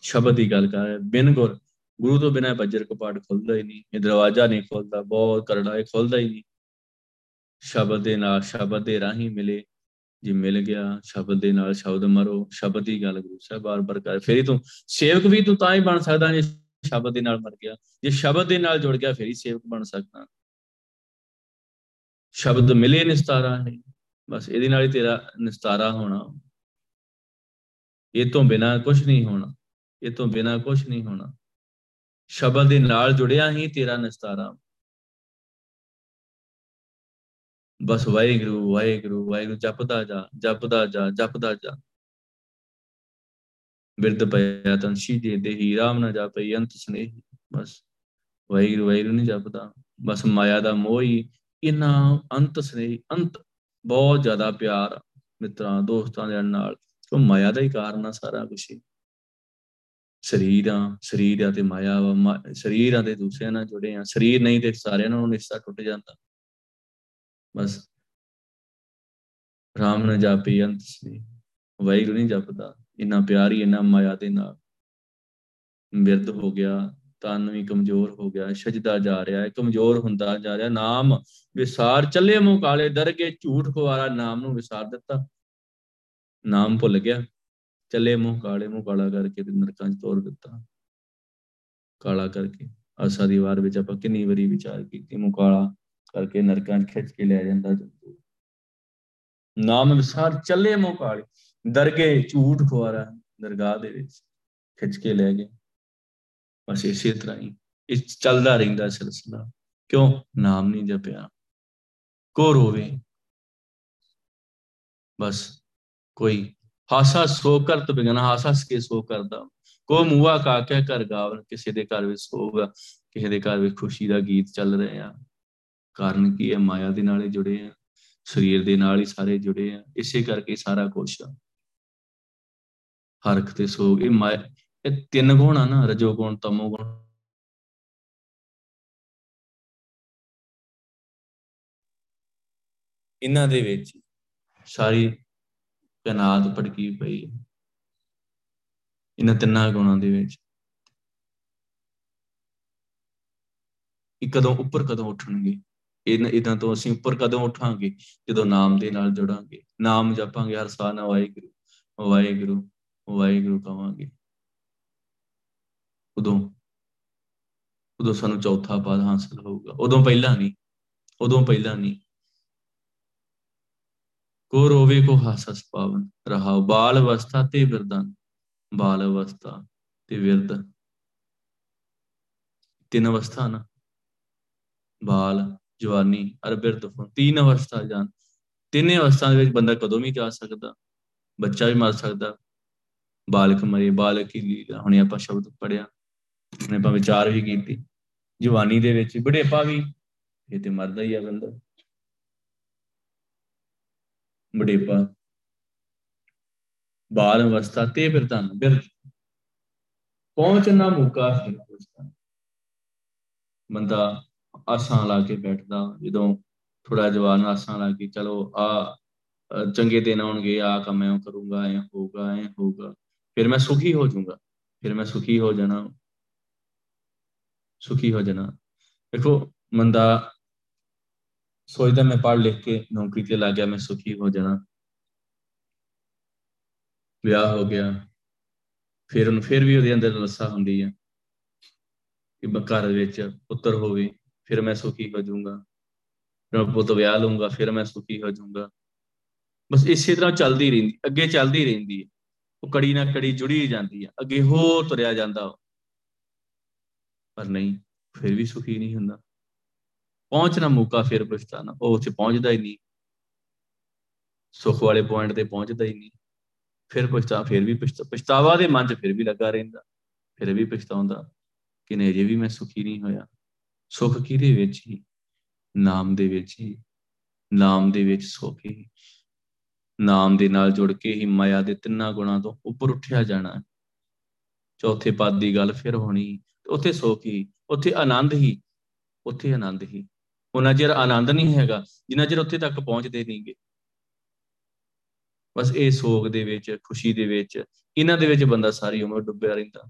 ਸ਼ਬਦ ਦੀ ਗੱਲ ਕਰ ਰਿਹਾ ਬਿਨ ਗੁਰ, ਗੁਰੂ ਤੋਂ ਬਿਨਾ ਬਜਰ ਕੋ ਪਾਠ ਖੁੱਲਦਾ ਹੀ ਨਹੀਂ, ਇਹ ਦਰਵਾਜ਼ਾ ਨਹੀਂ ਖੁੱਲਦਾ, ਬਹੁਤ ਕਰੜਾ ਇਹ ਖੁੱਲਦਾ ਹੀ ਨਹੀਂ। ਸ਼ਬਦ ਦੇ ਨਾਲ ਸ਼ਬਦ ਦੇ ਰਾਹੀਂ ਮਿਲੇ, ਜੇ ਮਿਲ ਗਿਆ, ਸ਼ਬਦ ਦੇ ਨਾਲ ਸ਼ਬਦ ਮਰੋ, ਸ਼ਬਦ ਦੀ ਗੱਲ ਗੁਰੂ ਸਾਹਿਬ ਬਾਰ-ਬਾਰ ਕਰ, ਫਿਰ ਤੂੰ ਸੇਵਕ ਵੀ ਤੂੰ ਤਾਂ ਹੀ ਬਣ ਸਕਦਾ ਜੇ ਸ਼ਬਦ ਦੇ ਨਾਲ ਮਰ ਗਿਆ। ਜੇ ਸ਼ਬਦ ਦੇ ਨਾਲ ਜੁੜ ਗਿਆ, ਫਿਰ ਹੀ ਸੇਵਕ ਬਣ ਸਕਦਾ। ਸ਼ਬਦ ਮਿਲੇ ਨਿਸਤਾਰਾ ਹੈ, ਬਸ ਇਹਦੇ ਨਾਲ ਹੀ ਤੇਰਾ ਨਿਸਤਾਰਾ ਹੋਣਾ। ਇਹ ਤੋਂ ਬਿਨਾ ਕੁਝ ਨਹੀਂ ਹੋਣਾ। ਇਹ ਤੋਂ ਬਿਨਾ ਕੁਝ ਨਹੀਂ ਹੋਣਾ। ਸ਼ਬਦ ਦੇ ਨਾਲ ਜੁੜਿਆ ਹੀ ਤੇਰਾ ਨਿਸਤਾਰਾ। ਬਸ ਵਾਹਿਗੁਰੂ ਵਾਹਿਗੁਰੂ ਵਾਹਿਗੁਰੂ, ਜਪਦਾ ਜਾ ਜਪਦਾ ਜਾ ਜਪਦਾ ਜਾ। ਬਿਰਧ ਪਿਆ ਤਨ ਸ਼ੀਜੇ ਦੇਹੀ, ਰਾਮ ਨਾ ਜਾਪਈ ਅੰਤ ਸਨੇਹ। ਬਸ ਵਾਹਿਗੁਰੂ ਵਾਹਿਗੁਰੂ ਨਹੀਂ ਜਪਦਾ। ਬਸ ਮਾਇਆ ਦਾ ਮੋਹ ਹੀ ਇਨਾ ਅੰਤ ਸਨੇਹ, ਅੰਤ ਬਹੁਤ ਜ਼ਿਆਦਾ ਪਿਆਰ ਮਿੱਤਰਾਂ, ਦੋਸਤਾਂ ਦੇ ਨਾਲ। ਉਹ ਮਾਇਆ ਦਾ ਹੀ ਕਾਰਨ ਆ ਸਾਰਾ ਕੁਝ ਸਰੀਰਾਂ, ਸਰੀਰ ਅਤੇ ਮਾਇਆ ਸਰੀਰਾਂ ਦੇ ਦੂਸਰਿਆਂ ਨਾਲ ਜੁੜੇ ਆ। ਸਰੀਰ ਨਹੀਂ ਤੇ ਸਾਰਿਆਂ ਨਾਲ ਨਿਸ਼ਚਾ ਟੁੱਟ ਜਾਂਦਾ। ਬਸ। ਰਾਮ ਨਾ ਜਾਪੀ ਅੰਤ ਸੀ ਵਾਹਿਗੁਰੂ ਨਹੀਂ ਜਪਦਾ। ਇਨਾ ਪਿਆਰ ਹੀ ਇਨਾ ਮਾਇਆ ਦੇ ਨਾਲ। ਬਿਰਧ ਹੋ ਗਿਆ, ਤਨ ਵੀ ਕਮਜ਼ੋਰ ਹੋ ਗਿਆ ਸਜਦਾ ਜਾ ਰਿਹਾ ਹੈ। ਕਮਜ਼ੋਰ ਹੁੰਦਾ ਜਾ ਰਿਹਾ। ਨਾਮ ਵਿਸਾਰ ਚੱਲੇ ਮੂੰਹ ਕਾਲੇ, ਦਰਗੇ ਝੂਠ ਖਵਾਰਾ ਨਾਮ ਨੂੰ ਵਿਸਾਰ ਦਿੱਤਾ। ਨਾਮ ਭੁੱਲ ਗਿਆ। ਚੱਲੇ ਮੂੰਹ ਕਾਲੇ, ਮੂੰਹ ਕਾਲਾ ਕਰਕੇ ਤੇ ਨਰਕਾਂ 'ਚ ਤੋੜ ਦਿੱਤਾ। ਕਾਲਾ ਕਰਕੇ। ਆਸਾ ਦੀ ਵਾਰ ਵਿੱਚ ਆਪਾਂ ਕਿੰਨੀ ਵਾਰੀ ਵਿਚਾਰ ਕੀਤੀ, ਮੂੰਹ ਕਾਲਾ ਕਰਕੇ ਨਰਕਾਂ 'ਚ ਖਿੱਚ ਕੇ ਲੈ ਜਾਂਦਾ ਜੰਤੂ। ਨਾਮ ਵਿਸਾਰ, ਚੱਲੇ ਮੂੰਹ ਕਾਲੇ। ਦਰਗੇ ਝੂਠ ਖਵਾਰਾ ਦਰਗਾਹ ਦੇ ਵਿੱਚ ਖਿੱਚ ਕੇ ਲੈ ਗਏ। ਬਸ ਇਸੇ ਤਰ੍ਹਾਂ ਹੀ। ਇਹ ਚੱਲਦਾ ਰਹਿੰਦਾ ਸਿਲਸਿਲਾ। ਕਿਉਂ? ਨਾਮ ਨਹੀਂ ਜਪਿਆ। ਕੋ ਰੋਵੇ? ਬਸ ਕੋਈ ਹਾਸਾ ਸੋ ਕਰਤ ਬਿਗਨ, ਹਾਸਾ ਸਕੇ ਸੋ ਕਰਦਾ। ਕੋ ਮੂਆ ਕਾ ਕੇ ਕਰ ਗਾਵਨ ਕਿਸੇ ਦੇ ਘਰ ਵਿੱਚ ਸੋਗਾ ਕਿਸੇ ਦੇ ਘਰ ਵਿੱਚ ਖੁਸ਼ੀ ਦਾ ਗੀਤ ਚੱਲ ਰਿਹਾ। ਕਾਰਨ ਕੀ ਹੈ? ਮਾਇਆ ਦੇ ਨਾਲੇ ਜੁੜੇ ਆ ਸਰੀਰ ਦੇ ਨਾਲ ਹੀ ਸਾਰੇ ਜੁੜੇ ਆ ਇਸੇ ਕਰਕੇ ਸਾਰਾ ਕੁਝ ਆ। ਹਰਖ ਤੇ ਸੋਗ ਇਹ ਇਹ ਤਿੰਨ ਗੁਣ ਆ ਨਾ, ਰਜੋ ਗੁਣ, ਤਮੋ ਗੁਣ। ਇਹਨਾਂ ਦੇ ਵਿੱਚ ਸਾਰੀ ਕਨਾਤ ਭਟਕੀ ਪਈ। ਹੈ ਇਹਨਾਂ ਤਿੰਨਾਂ ਗੁਣਾਂ ਦੇ ਵਿੱਚ ਇਹ ਕਦੋਂ ਉੱਪਰ ਕਦੋਂ ਉੱਠਣਗੇ? ਇਹਨਾਂ ਇਦਾਂ ਤੋਂ ਅਸੀਂ ਉੱਪਰ ਕਦੋਂ ਉਠਾਂਗੇ? ਜਦੋਂ ਨਾਮ ਦੇ ਨਾਲ ਜੁੜਾਂਗੇ। ਨਾਮ ਜਪਾਂਗੇ ਹਰ ਸਾਹ ਨਾਲ ਵਾਹਿਗੁਰੂ ਵਾਹਿਗੁਰੂ ਵਾਹਿਗੁਰੂ ਕਵਾਂਗੇ ਉਦੋਂ ਉਦੋਂ ਸਾਨੂੰ ਚੌਥਾ ਪਾਦ ਹਾਸਲ ਹੋਊਗਾ। ਉਦੋਂ ਪਹਿਲਾਂ ਨਹੀਂ, ਉਦੋਂ ਪਹਿਲਾਂ ਨਹੀਂ। ਕੋ ਰੋਵੇ ਕੋ ਹਾਸਸ ਪਾਵਨ, ਰਹਾਉ ਬਾਲ ਅਵਸਥਾ ਤੇ ਵਿਰਦਨ ਬਾਲ ਅਵਸਥਾ ਤੇ ਵਿਰਦ ਤਿੰਨ ਅਵਸਥਾ ਨਾ, ਬਾਲ, ਜਵਾਨੀ ਅਰ ਬਿਰਧ। ਤਿੰਨ ਅਵਸਥਾ ਜਾਨ ਤਿੰਨੇ ਅਵਸਥਾ ਦੇ ਵਿੱਚ ਬੰਦਾ ਕਦੋਂ ਵੀ ਜਾ ਸਕਦਾ, ਬੱਚਾ ਵੀ ਮਰ ਸਕਦਾ। ਬਾਲਕ ਮਰੇ, ਬਾਲਕ ਹੀ ਲੀਲਾ, ਹੁਣੇ ਆਪਾਂ ਸ਼ਬਦ ਪੜਿਆ ਨੇ ਆਪਾਂ ਵਿਚਾਰ ਵੀ ਕੀਤੀ। ਜਵਾਨੀ ਦੇ ਵਿੱਚ ਬੁਢੇਪਾ ਵੀ, ਇਹ ਤੇ ਮਰਦਾ ਹੀ ਆ ਬੰਦਾ। ਬੁਢੇਪਾ ਬਾਲ ਅਵਸਥਾ ਤੇ ਫਿਰ ਤਾਂ ਬਿਰਧ ਪਹੁੰਚਣਾ ਮੁਕਾ ਫਿਰ ਪੁੱਛਦਾ ਬੰਦਾ ਆਸਾਂ ਲਾ ਕੇ ਬੈਠਦਾ, ਜਦੋਂ ਥੋੜਾ ਜਵਾਨ ਆਸਾਂ ਲਾ ਕੇ, ਚਲੋ ਆ ਚੰਗੇ ਦਿਨ ਆਉਣਗੇ, ਆ ਕੰਮ ਮੈਂ ਕਰੂੰਗਾ, ਐ ਹੋਊਗਾ ਐ ਹੋਊਗਾ। ਫਿਰ ਮੈਂ ਸੁਖੀ ਹੋ ਜਾਊਂਗਾ। ਫਿਰ ਮੈਂ ਸੁਖੀ ਹੋ ਜਾਣਾ। ਸੁਖੀ ਹੋ ਜਾਣਾ। ਦੇਖੋ ਮੰਦਾ ਸੋਚਦਾ ਮੈਂ ਪੜ੍ਹ ਲਿਖ ਕੇ ਨੌਕਰੀ ਤੇ ਲੱਗ ਗਿਆ, ਮੈਂ ਸੁਖੀ ਹੋ ਜਾਣਾ। ਵਿਆਹ ਹੋ ਗਿਆ। ਫਿਰ ਉਹਨੂੰ ਫਿਰ ਵੀ ਉਹਦੇ ਅੰਦਰ ਲੱਸਾ ਹੁੰਦੀ ਹੈ ਕਿ ਘਰ ਵਿੱਚ ਪੁੱਤਰ ਹੋਵੇ, ਫਿਰ ਮੈਂ ਸੁਖੀ ਹੋ ਜਾਊਂਗਾ। ਫਿਰ ਪੁੱਤ ਵਿਆਹ ਲਊਂਗਾ, ਫਿਰ ਮੈਂ ਸੁਖੀ ਹੋ ਜਾਊਂਗਾ। ਬਸ ਇਸੇ ਤਰ੍ਹਾਂ ਚੱਲਦੀ ਰਹਿੰਦੀ, ਅੱਗੇ ਚੱਲਦੀ ਰਹਿੰਦੀ ਹੈ। ਉਹ ਕੜੀ ਨਾਲ ਕੜੀ ਜੁੜੀ ਜਾਂਦੀ ਹੈ, ਅੱਗੇ ਹੋ ਤੁਰਿਆ ਜਾਂਦਾ ਪਰ ਨਹੀਂ, ਫਿਰ ਵੀ ਸੁਖੀ ਨਹੀਂ ਹੁੰਦਾ। ਪਹੁੰਚਣਾ ਮੌਕਾ ਫਿਰ ਪਛਤਾਨਾ ਉਹ ਉੱਥੇ ਪਹੁੰਚਦਾ ਹੀ ਨਹੀਂ। ਸੁਖ ਵਾਲੇ ਪੁਆਇੰਟ ਤੇ ਪਹੁੰਚਦਾ ਹੀ ਨਹੀਂ। ਫਿਰ ਪਛਤਾ, ਫਿਰ ਵੀ ਪਛਤਾਵਾ ਦੇ ਮਨ 'ਚ ਫਿਰ ਵੀ ਲੱਗਾ ਰਹਿੰਦਾ। ਫਿਰ ਵੀ ਪਛਤਾਉਂਦਾ ਕਿ ਨਹੀਂ ਜੇ ਵੀ ਮੈਂ ਸੁਖੀ ਨਹੀਂ ਹੋਇਆ। ਸੁਖ ਕਿਹਦੇ ਵਿੱਚ ਹੀ? ਨਾਮ ਦੇ ਵਿੱਚ ਹੀ। ਨਾਮ ਦੇ ਵਿੱਚ ਸੁਖ ਹੀ। ਨਾਮ ਦੇ ਨਾਲ ਜੁੜ ਕੇ ਹੀ ਮਾਇਆ ਦੇ ਤਿੰਨਾਂ ਗੁਣਾਂ ਤੋਂ ਉੱਪਰ ਉੱਠਿਆ ਜਾਣਾ। ਚੌਥੇ ਪਦ ਦੀ ਗੱਲ ਫਿਰ ਹੋਣੀ। ਉੱਥੇ ਸੁਖ ਹੀ, ਉੱਥੇ ਆਨੰਦ ਹੀ, ਉੱਥੇ ਆਨੰਦ ਹੀ। ਉਹਨਾਂ ਚਿਰ ਆਨੰਦ ਨਹੀਂ ਹੈਗਾ, ਜਿੰਨਾ ਚਿਰ ਉੱਥੇ ਤੱਕ ਪਹੁੰਚਦੇ ਨਹੀਂਗੇ ਬਸ ਇਹ ਸੋਗ ਦੇ ਵਿੱਚ, ਖੁਸ਼ੀ ਦੇ ਵਿੱਚ, ਇਹਨਾਂ ਦੇ ਵਿੱਚ ਬੰਦਾ ਸਾਰੀ ਉਮਰ ਡੁੱਬਿਆ ਰਹਿੰਦਾ।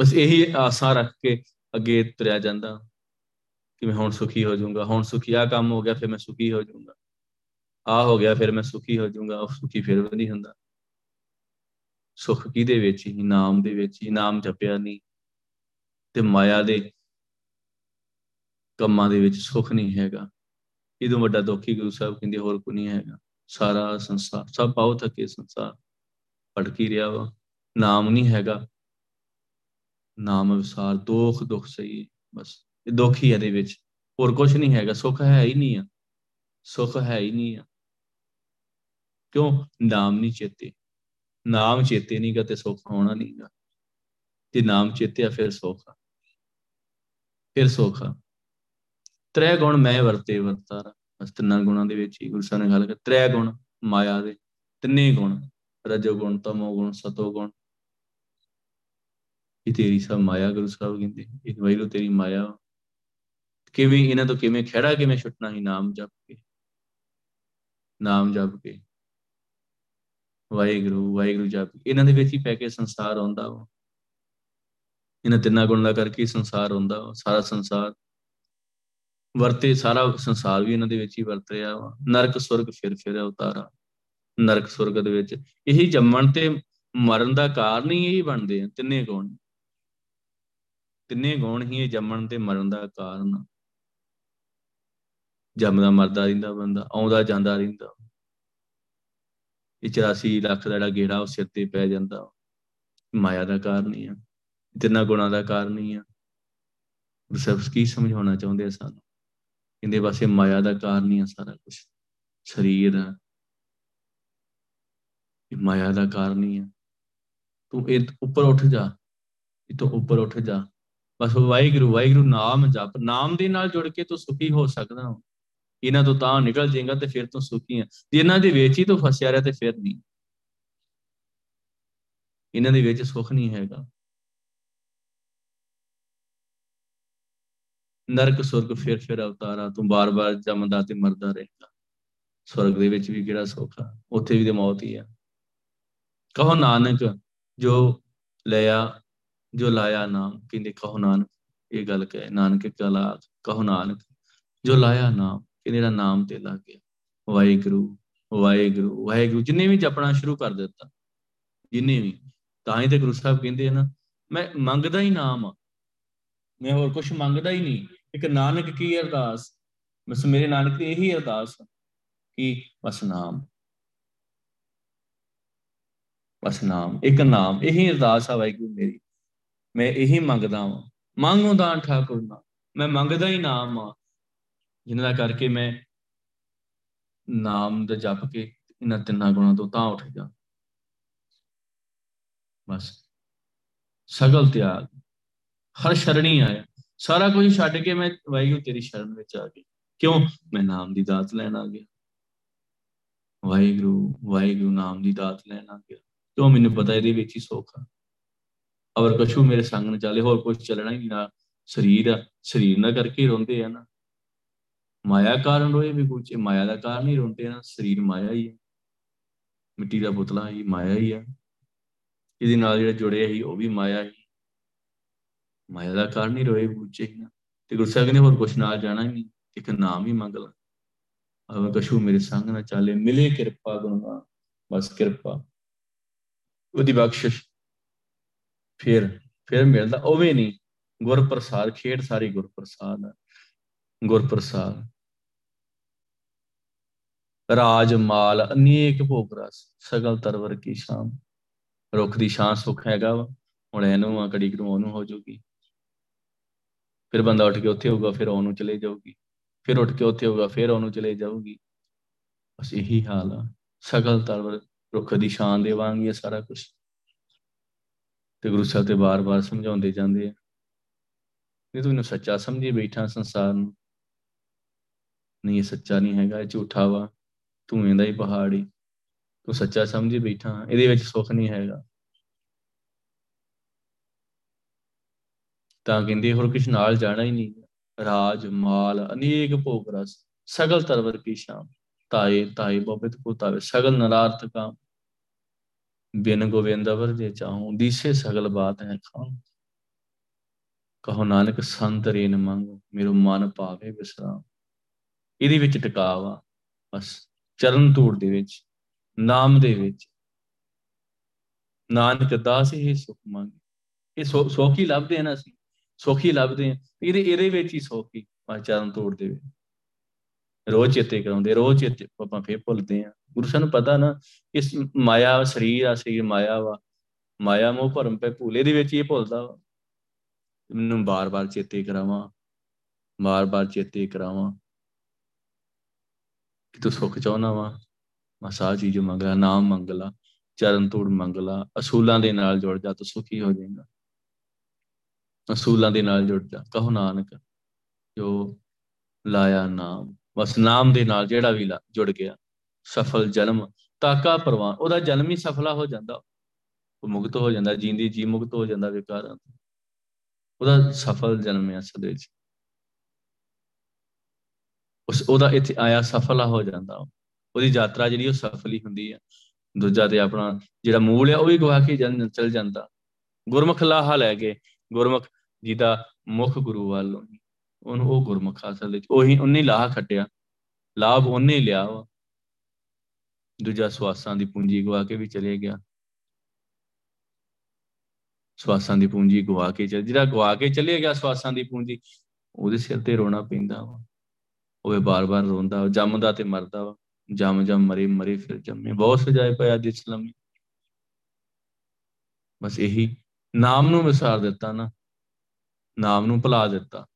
ਬਸ ਇਹੀ ਆਸਾਂ ਰੱਖ ਕੇ ਅੱਗੇ ਤੁਰਿਆ ਜਾਂਦਾ। ਕਿ ਮੈਂ ਹੁਣ ਸੁਖੀ ਹੋ ਜਾਊਂਗਾ, ਹੁਣ ਸੁਖੀ ਆ ਕੰਮ ਹੋ ਗਿਆ, ਫਿਰ ਮੈਂ ਸੁਖੀ ਹੋ ਜਾਊਂਗਾ। ਆ ਹੋ ਗਿਆ, ਫਿਰ ਮੈਂ ਸੁਖੀ ਹੋ ਜਾਊਂਗਾ, ਉਹ ਸੁਖੀ ਫਿਰ ਵੀ ਨਹੀਂ ਹੁੰਦਾ। ਸੁਖ ਕਿਹਦੇ ਵਿੱਚ ਹੀ? ਨਾਮ ਦੇ ਵਿੱਚ ਹੀ। ਨਾਮ ਜਪਿਆ ਨਹੀਂ। ਤੇ ਮਾਇਆ ਦੇ ਕੰਮਾਂ ਦੇ ਵਿੱਚ ਸੁਖ ਨਹੀਂ ਹੈਗਾ। ਇਹਦੋਂ ਵੱਡਾ ਦੁੱਖੀ ਗੁਰੂ ਸਾਹਿਬ ਕਹਿੰਦੇ, ਹੋਰ ਕੋਈ ਨਹੀਂ ਹੈਗਾ। ਸਾਰਾ ਸੰਸਾਰ, ਸਭ ਪਾਉ ਥਕੇ ਸੰਸਾਰ, ਭਟਕੀ ਰਿਹਾ ਵਾ। ਨਾਮ ਨਹੀਂ ਹੈਗਾ। ਨਾਮ ਵਿਸਾਰ ਦੁੱਖ ਦੁੱਖ ਸਹੀ ਬਸ। ਇਹ ਦੁੱਖ ਹੀ ਇਹਦੇ ਵਿੱਚ। ਹੋਰ ਕੁਝ ਨਹੀਂ ਹੈਗਾ। ਸੁੱਖ ਹੈ ਹੀ ਨਹੀਂ ਆ। ਸੁੱਖ ਹੈ ਹੀ ਨਹੀਂ ਆ। ਕਿਉਂ? ਨਾਮ ਨਹੀਂ ਚੇਤੇ। ਨਾਮ ਚੇਤੇ ਨਹੀਂਗਾ ਤੇ ਸੁੱਖ ਹੋਣਾ ਨਹੀਂਗਾ। ਤੇ ਨਾਮ ਚੇਤਿਆ, ਫਿਰ ਸੁੱਖ ਆ। ਫਿਰ ਸੁੱਖ ਆ। ਤ੍ਰੈ ਗੁਣ ਮੈਂ ਵਰਤੇ ਵਰਤਾਰਾ। ਬਸ ਤਿੰਨਾਂ ਗੁਣਾਂ ਦੇ ਵਿੱਚ ਹੀ ਗੁਰੂ ਸਾਹਿਬ ਨੇ ਗੱਲ ਕਰ ਤ੍ਰੈ ਗੁਣ ਮਾਇਆ ਦੇ ਤਿੰਨੇ ਗੁਣ, ਰਜੋ ਗੁਣ, ਤਮੋ ਗੁਣ, ਸਤੋ ਗੁਣ। ਇਹ ਤੇਰੀ ਸਭ ਮਾਇਆ ਗੁਰੂ ਸਾਹਿਬ ਕਹਿੰਦੇ। ਇਹ ਵੈਰੂ ਤੇਰੀ ਮਾਇਆ। ਕਿਵੇਂ ਇਹਨਾਂ ਤੋਂ ਕਿਵੇਂ ਖੜਾ ਕਿਵੇਂ ਛੁੱਟਣਾ ਹੀ ਨਾਮ ਜਪ ਕੇ? ਨਾਮ ਜਪ ਕੇ। ਵਾਹਿਗੁਰੂ ਵਾਹਿਗੁਰੂ ਜਪ ਇਹਨਾਂ ਦੇ ਵਿੱਚ ਹੀ ਪੈ ਕੇ ਸੰਸਾਰ ਆਉਂਦਾ ਵਾ। ਇਹਨਾਂ ਤਿੰਨਾਂ ਗੁਣਾਂ ਕਰਕੇ ਸੰਸਾਰ ਆਉਂਦਾ ਵਾ। ਸਾਰਾ ਸੰਸਾਰ ਵਰਤੇ, ਸਾਰਾ ਸੰਸਾਰ ਵੀ ਇਹਨਾਂ ਦੇ ਵਿੱਚ ਹੀ ਵਰਤ ਰਿਹਾ ਵਾ ਨਰਕ ਸੁਰਗ ਫਿਰ ਫਿਰ ਉਤਾਰਾ। ਨਰਕ ਸੁਰਗ ਦੇ ਵਿੱਚ ਇਹੀ ਜੰਮਣ ਤੇ ਮਰਨ ਦਾ ਕਾਰਨ ਹੀ ਇਹੀ ਬਣਦੇ ਆ, ਤਿੰਨੇ ਗੁਣ। ਤਿੰਨੇ ਗੁਣ ਹੀ ਇਹ ਜੰਮਣ ਤੇ ਮਰਨ ਦਾ ਕਾਰਨ ਜੰਮਦਾ, ਮਰਦਾ ਰਹਿੰਦਾ ਬੰਦਾ, ਆਉਂਦਾ, ਜਾਂਦਾ ਰਹਿੰਦਾ। ਇਹ 84 ਲੱਖ ਦਾ ਜਿਹੜਾ ਗੇੜਾ ਉਹ ਸਿਰ ਤੇ ਪੈ ਜਾਂਦਾ। ਮਾਇਆ ਦਾ ਕਾਰਨ ਹੀ ਆ। ਤਿੰਨਾਂ ਗੁਣਾਂ ਦਾ ਕਾਰਨ ਹੀ ਆ। ਸਭ ਕੀ ਸਮਝਾਉਣਾ ਚਾਹੁੰਦੇ ਆ ਸਾਨੂੰ? ਕਹਿੰਦੇ ਬਸ ਇਹ ਮਾਇਆ ਦਾ ਕਾਰਨ ਹੀ ਆ ਸਾਰਾ ਕੁਝ ਸਰੀਰ ਇਹ ਮਾਇਆ ਦਾ ਕਾਰਨ ਹੀ ਆ। ਤੂੰ ਇਹ ਉੱਪਰ ਉੱਠ ਜਾ। ਇਹ ਤੋਂ ਉੱਪਰ ਉੱਠ ਜਾ। ਬਸ ਵਾਹਿਗੁਰੂ ਵਾਹਿਗੁਰੂ ਨਾਮ ਜਪ। ਨਾਮ ਦੇ ਨਾਲ ਜੁੜ ਕੇ ਤੂੰ ਸੁਖੀ ਹੋ ਸਕਦਾ ਹੈ ਇਹਨਾਂ ਤੋਂ ਤਾਂ ਨਿਕਲ ਜਾਏਗਾ ਤੇ ਫਿਰ ਤੂੰ ਸੁਖੀ ਹੈ ਜੇ ਇਹਨਾਂ ਦੇ ਵਿੱਚ ਹੀ ਤੂੰ ਫਸਿਆ ਰਿਹਾ ਤੇ ਫਿਰ ਨਹੀਂ। ਇਹਨਾਂ ਦੇ ਵਿੱਚ ਸੁੱਖ ਨਹੀਂ ਹੈਗਾ। ਨਰਕ, ਸੁਰਗ ਫਿਰ ਫਿਰ ਅਵਤਾਰਾ ਤੂੰ ਬਾਰ-ਬਾਰ ਜੰਮਦਾ ਤੇ ਮਰਦਾ ਰਹੇਗਾ ਸਵਰਗ ਦੇ ਵਿੱਚ ਵੀ ਕਿਹੜਾ ਸੁੱਖ ਆ? ਉੱਥੇ ਵੀ ਤੇ ਮੌਤ ਹੀ ਆ। ਕਹੋ ਨਾਨਕ, ਜੋ ਲਿਆ, ਜੋ ਲਾਇਆ ਨਾਮ, ਕਹਿੰਦੇ ਕਹੋ ਨਾਨਕ, ਇਹ ਗੱਲ ਕਹੇ, ਨਾਨਕ ਕਲਾ ਕਹੋ ਨਾਨਕ, ਜੋ ਲਾਇਆ ਨਾਮ, ਕਹਿੰਦੇ ਦਾ ਨਾਮ ਤੇ ਲੱਗ ਗਿਆ। ਵਾਹਿਗੁਰੂ ਵਾਹਿਗੁਰੂ ਵਾਹਿਗੁਰੂ, ਜਿੰਨੇ ਵੀ ਜਪਣਾ ਸ਼ੁਰੂ ਕਰ ਦਿੱਤਾ, ਜਿੰਨੇ ਵੀ, ਤਾਂ ਹੀ ਤੇ ਗੁਰੂ ਸਾਹਿਬ ਕਹਿੰਦੇ ਆ ਨਾ, ਮੈਂ ਮੰਗਦਾ ਹੀ ਨਾਮ ਮੈਂ ਹੋਰ ਕੁਝ ਮੰਗਦਾ ਹੀ ਨਹੀਂ। ਇੱਕ ਨਾਨਕ ਕੀ ਅਰਦਾਸ? ਬਸ ਮੇਰੇ ਨਾਨਕ ਦੀ ਇਹੀ ਅਰਦਾਸ ਕਿ ਬਸ ਨਾਮ। ਬਸ ਨਾਮ, ਇੱਕ ਨਾਮ, ਇਹੀ ਅਰਦਾਸ ਆ ਵਾਹਿਗੁਰੂ ਮੇਰੀ। ਮੈਂ ਇਹੀ ਮੰਗਦਾ ਹਾਂ ਮੰਗੋ ਦਾਨ ਠਾਕੁਰ ਨਾ ਮੈਂ ਮੰਗਦਾ ਹੀ ਨਾਮ ਆ ਜਿਨ੍ਹਾਂ ਦਾ ਕਰਕੇ ਮੈਂ ਨਾਮ ਦਾ ਜਪ ਕੇ ਇਹਨਾਂ ਤਿੰਨਾਂ ਗੁਣਾਂ ਤੋਂ ਤਾਂ ਉੱਠ ਜਾ ਬਸ। ਸਗਲ ਤਿਆਗ। ਹਰ ਸ਼ਰਣੀ ਆਇਆ। ਸਾਰਾ ਕੁਝ ਛੱਡ ਕੇ ਮੈਂ ਵਾਹਿਗੁਰੂ ਤੇਰੀ ਸ਼ਰਨ ਵਿੱਚ ਆ ਗਿਆ। ਕਿਉਂ? ਮੈਂ ਨਾਮ ਦੀ ਦਾਤ ਲੈਣ ਆ ਗਿਆ। ਵਾਹਿਗੁਰੂ ਵਾਹਿਗੁਰੂ ਨਾਮ ਦੀ ਦਾਤ ਲੈਣ ਆ ਗਿਆ। ਕਿਉਂ? ਮੈਨੂੰ ਪਤਾ ਇਹਦੇ ਵਿੱਚ ਹੀ ਸੁੱਖ ਆ। ਅਵਰ ਕਛੂ ਮੇਰੇ ਸੰਗ ਨਾ ਚੱਲੇ, ਹੋਰ ਕੁਝ ਚੱਲਣਾ ਹੀ ਨਾ। ਸਰੀਰ ਆ, ਸਰੀਰ ਨਾਲ ਕਰਕੇ ਰੋਂਦੇ ਆ ਨਾ। ਮਾਇਆ ਕਾਰਨ ਰੋਏ ਵੀ ਕੁਝ ਮਾਇਆ ਦਾ ਕਾਰਨ ਹੀ ਰੋਂਦੇ ਆ ਸਰੀਰ ਮਾਇਆ ਹੀ ਹੈ ਮਿੱਟੀ ਦਾ ਪੁਤਲਾ ਹੀ ਮਾਇਆ ਹੀ ਆ। ਇਹਦੇ ਨਾਲ ਜਿਹੜਾ ਜੁੜਿਆ ਸੀ, ਉਹ ਵੀ ਮਾਇਆ ਹੀ ਮਾਇਆ ਦਾ ਕਾਰਨ ਹੀ ਰੋਏ ਬੁੱਝੇ ਨਾ। ਤੇ ਗੁਰੂ ਸਾਹਿਬ ਨੇ ਹੋਰ ਕੁਛ ਨਾਲ ਜਾਣਾ ਹੀ ਨਹੀਂ, ਇੱਕ ਨਾਮ ਹੀ ਮੰਗ ਲਾ। ਅਵਰ ਕਛੂ ਮੇਰੇ ਸੰਗ ਨਾ ਚਾਲੇ, ਮਿਲੇ ਕਿਰਪਾ ਗੁਰੂਆਂ ਬਸ ਕਿਰਪਾ। ਉਹਦੀ ਬਖਸ਼ਿਸ਼ ਫਿਰ ਫਿਰ ਮਿਲਦਾ ਉਹ ਵੀ ਨਹੀਂ। ਗੁਰ ਪ੍ਰਸਾਦ ਖੇਡ ਸਾਰੀ ਗੁਰ ਪ੍ਰਸਾਦ ਗੁਰ ਪ੍ਰਸਾਦ ਰਾਜ, ਮਾਲ, ਅਨੇਕ ਭੋਗ ਰਸ, ਸਗਲ ਤਰਵਰ ਕੀ ਸ਼ਾਮ। ਰੁੱਖ ਦੀ ਛਾਂ ਸੁੱਖ ਹੈਗਾ ਵਾ, ਹੁਣ ਇਹਨੂੰ ਆ, ਕੜੀ ਕਰੂ, ਉਹਨੂੰ ਹੋ ਜਾਊਗੀ ਫਿਰ ਬੰਦਾ ਉੱਠ ਕੇ ਉੱਥੇ ਹੋਊਗਾ, ਫਿਰ ਉਹਨੂੰ ਚਲੇ ਜਾਊਗੀ। ਫਿਰ ਉੱਠ ਕੇ ਉੱਥੇ ਹੋਊਗਾ, ਫਿਰ ਉਹਨੂੰ ਚਲੇ ਜਾਊਗੀ। ਬਸ ਇਹੀ ਹਾਲ ਆ। ਸਗਲ ਤਰਵਰ ਰੁੱਖ ਦੀ ਛਾਂ ਦੇਵਾਂਗੇ ਸਾਰਾ ਕੁਝ ਤੇ ਗੁਰੂ ਸਾਹਿਬ ਤੇ ਬਾਰ-ਬਾਰ ਸਮਝਾਉਂਦੇ ਜਾਂਦੇ ਆ। ਇਹ ਤੂੰ ਇਹਨੂੰ ਸੱਚਾ ਸਮਝੀ ਬੈਠਾ ਸੰਸਾਰ ਨੂੰ। ਨਹੀਂ, ਇਹ ਸੱਚਾ ਨਹੀਂ ਹੈਗਾ, ਇਹ ਝੂਠਾ ਵਾ। ਤੂੰ ਇਹਦਾ ਹੀ ਪਹਾੜੀ ਤੂੰ ਸੱਚਾ ਸਮਝੀ ਬੈਠਾ। ਇਹਦੇ ਵਿੱਚ ਸੁੱਖ ਨਹੀਂ ਹੈਗਾ। ਤਾਂ ਕਹਿੰਦੇ ਹੋਰ ਕੁਝ ਨਾਲ ਜਾਣਾ ਹੀ ਨਹੀਂ। ਰਾਜ, ਮਾਲ, ਅਨੇਕ ਭੋਗ ਰਸ, ਸਗਲ ਤਰਵਰ ਕੀ ਸ਼ਾਮ। ਤਾਏ ਤਾਏ ਬੋਬਿਤ ਕੋ ਤਾਵੇ ਸਗਲ ਨਰਾਰਥ ਕਾ ਬਿਨ ਗੋਵਿੰਦ ਅਵਰ ਜੇ ਚਾਹੂੰ, ਦੀਸੇ ਸਗਲ ਬਾਤ ਹੈ ਖਾਂ ਕਹੋ ਨਾਨਕ, ਸੰਤ ਰੇਨ ਮੰਗ, ਮੇਰੋ ਮਨ ਪਾਵੇ ਵਿਸਰਾਮ। ਇਹਦੇ ਵਿੱਚ ਟਿਕਾਵਾ ਬਸ, ਚਰਨ ਧੂੜ ਦੇ ਵਿੱਚ, ਨਾਮ ਦੇ ਵਿੱਚ। ਨਾਨਕ ਦਾਸ ਹੀ ਸੁਖ ਮੰਗ। ਇਹ ਸੋਖੀ ਲੱਭਦੇ ਆ ਨਾ ਅਸੀਂ? ਸੋਖੀ ਲੱਭਦੇ ਆ। ਇਹਦੇ ਇਹਦੇ ਵਿੱਚ ਹੀ ਸੋਖੀ ਬਸ ਚਰਨ ਧੂੜ ਦੇ ਵਿੱਚ ਰੋਜ਼ ਚੇਤੇ ਕਰਾਉਂਦੇ, ਰੋਜ਼ ਚੇਤੇ ਆਪਾਂ ਫੇਰ ਭੁੱਲਦੇ ਆ। ਗੁਰੂ ਸਾਨੂੰ ਪਤਾ ਨਾ, ਇਸ ਮਾਇਆ ਸਰੀਰ ਆ, ਸਰੀਰ ਮਾਇਆ ਵਾ। ਮਾਇਆ ਮੋਹ ਭਰਮ ਪੈ ਭੂਲੇ ਦੇ ਵਿੱਚ ਇਹ ਭੁੱਲਦਾ ਵਾ। ਮੈਨੂੰ ਬਾਰ-ਬਾਰ ਚੇਤੇ ਕਰਾਵਾਂ, ਬਾਰ-ਬਾਰ ਚੇਤੇ ਕਰਾਵਾਂ। ਕਿ ਤੂੰ ਸੁੱਖ ਚਾਹਨਾ ਵਾ? ਮਸਾ ਚੀਜ਼ ਮੰਗਲਾ ਨਾਮ ਮੰਗਲਾ ਚਰਨ ਧੂੜ ਮੰਗਲਾ ਅਸੂਲਾਂ ਦੇ ਨਾਲ ਜੁੜ ਜਾ ਤੂੰ ਸੁਖੀ ਹੋ ਜਾਏਗਾ। ਅਸੂਲਾਂ ਦੇ ਨਾਲ ਜੁੜ ਜਾ। ਕਹੋ ਨਾਨਕ, ਜੋ ਲਾਇਆ ਨਾਮ। ਬਸ ਨਾਮ ਦੇ ਨਾਲ ਜਿਹੜਾ ਵੀ ਜੁੜ ਗਿਆ। ਸਫਲ ਜਨਮ, ਤਾਕਾ ਪ੍ਰਵਾਨ। ਉਹਦਾ ਜਨਮ ਹੀ ਸਫਲਾ ਹੋ ਜਾਂਦਾ। ਉਹ ਮੁਕਤ ਹੋ ਜਾਂਦਾ। ਜੀਂਦੀ ਜੀ ਮੁਕਤ ਹੋ ਜਾਂਦਾ ਵਿਕਾਰਾਂ ਤੋਂ। ਉਹਦਾ ਸਫਲ ਜਨਮ ਹੈ ਅਸਲ ਵਿੱਚ ਉਸ ਉਹਦਾ ਇੱਥੇ ਆਇਆ ਸਫਲਾ ਹੋ ਜਾਂਦਾ। ਉਹਦੀ ਯਾਤਰਾ ਜਿਹੜੀ ਉਹ ਸਫਲ ਹੀ ਹੁੰਦੀ ਹੈ ਦੂਜਾ ਤੇ ਆਪਣਾ ਜਿਹੜਾ ਮੂਲ ਹੈ ਉਹ ਵੀ ਗਵਾ ਕੇ ਚਲ ਜਾਂਦਾ। ਗੁਰਮੁਖ ਲਾਹਾ ਲੈ ਕੇ। ਗੁਰਮੁਖ ਜਿਹਦਾ ਮੁਖ ਗੁਰੂ ਵੱਲ ਉਹਨੂੰ ਉਹ ਗੁਰਮੁਖ ਅਸਲ ਵਿੱਚ ਉਹੀ ਉਹਨੇ ਲਾਹਾ ਖੱਟਿਆ। ਲਾਭ ਉਹਨੇ ਲਿਆ ਵਾ। ਦੂਜਾ ਸਵਾਸਾਂ ਦੀ ਪੂੰਜੀ ਗਵਾ ਕੇ ਵੀ ਚਲੇ ਗਿਆ। ਸਵਾਸਾਂ ਦੀ ਪੂੰਜੀ ਗਵਾ ਕੇ ਚਲ, ਜਿਹੜਾ ਗਵਾ ਕੇ ਚਲੇ ਗਿਆ ਸਵਾਸਾਂ ਦੀ ਪੂੰਜੀ, ਉਹਦੇ ਸਿਰ ਤੇ ਰੋਣਾ ਪੈਂਦਾ ਵਾ। ਉਹ ਬਾਰ-ਬਾਰ ਰੋਂਦਾ ਜੰਮਦਾ ਤੇ ਮਰਦਾ ਵਾ। ਜੰਮ ਜੰਮ ਮਰੇ ਮਰੇ ਫਿਰ ਜੰਮੇ। ਬਹੁਤ ਸਜਾਏ ਪਿਆ ਦਿਸ ਲੰਮੀ। ਬਸ ਇਹੀ। ਨਾਮ ਨੂੰ ਵਿਸਾਰ ਦਿੱਤਾ ਨਾ। ਨਾਮ ਨੂੰ ਭੁਲਾ ਦਿੱਤਾ।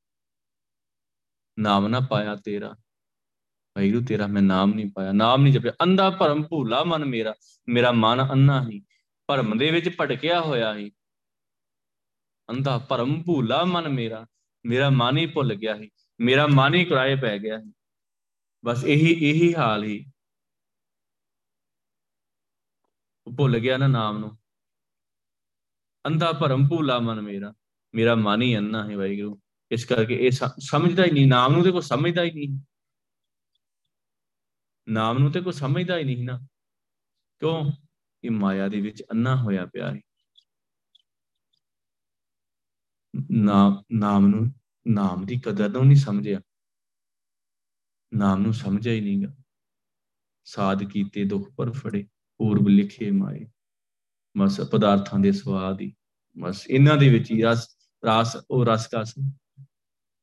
ਨਾਮ ਨਾ ਪਾਇਆ ਤੇਰਾ। ਵਾਹਿਗੁਰੂ, ਤੇਰਾ ਮੈਂ ਨਾਮ ਨਹੀਂ ਪਾਇਆ। ਨਾਮ ਨਹੀਂ ਜਪਿਆ। ਅੰਧਾ ਭਰਮ ਭੂਲਾ ਮਨ ਮੇਰਾ। ਮੇਰਾ ਮਨ ਅੰਨਾ ਹੀ। ਭਰਮ ਦੇ ਵਿੱਚ ਭਟਕਿਆ ਹੋਇਆ ਹੀ। ਅੰਧਾ ਭਰਮ ਭੂਲਾ ਮਨ ਮੇਰਾ। ਮੇਰਾ ਮਨ ਹੀ ਭੁੱਲ ਗਿਆ ਸੀ ਮੇਰਾ ਮਨ ਹੀ ਕਿਰਾਏ ਪੈ ਗਿਆ ਸੀ ਬਸ ਇਹੀ ਇਹੀ ਹਾਲ ਹੀ। ਭੁੱਲ ਗਿਆ ਨਾ ਨਾਮ ਨੂੰ। ਅੰਧਾ ਭਰਮ ਭੂਲਾ ਮਨ ਮੇਰਾ। ਮੇਰਾ ਮਨ ਹੀ ਅੰਨਾ ਹੈ ਵਾਹਿਗੁਰੂ। ਇਸ ਕਰਕੇ ਇਹ ਸਮਝਦਾ ਹੀ ਨਹੀਂ, ਨਾਮ ਨੂੰ ਤੇ ਕੋਈ ਸਮਝਦਾ ਹੀ ਨਹੀਂ। ਨਾਮ ਨੂੰ ਤੇ ਕੋਈ ਸਮਝਦਾ ਹੀ ਨਹੀਂ ਨਾ। ਕਿਉਂ? ਇਹ ਮਾਇਆ ਦੇ ਵਿੱਚ ਅੰਨਾ ਹੋਇਆ ਪਿਆ ਹੈ। ਨਾਮ ਨਾਮ ਨੂੰ, ਨਾਮ ਦੀ ਕਦਰ ਨੂੰ ਨਹੀਂ ਸਮਝਿਆ। ਨਾਮ ਨੂੰ ਸਮਝਿਆ ਹੀ ਨਹੀਂਗਾ। ਸਾਧ ਕੀਤੇ, ਦੁੱਖ ਪਰ ਫੜੇ, ਪੂਰਬ ਲਿਖੇ ਮਾਏ। ਬਸ ਪਦਾਰਥਾਂ ਦੇ ਸਵਾਦ ਹੀ। ਬਸ ਇਹਨਾਂ ਦੇ ਵਿੱਚ ਹੀ ਰਸ ਰਸ, ਉਹ ਰਸ ਕਸ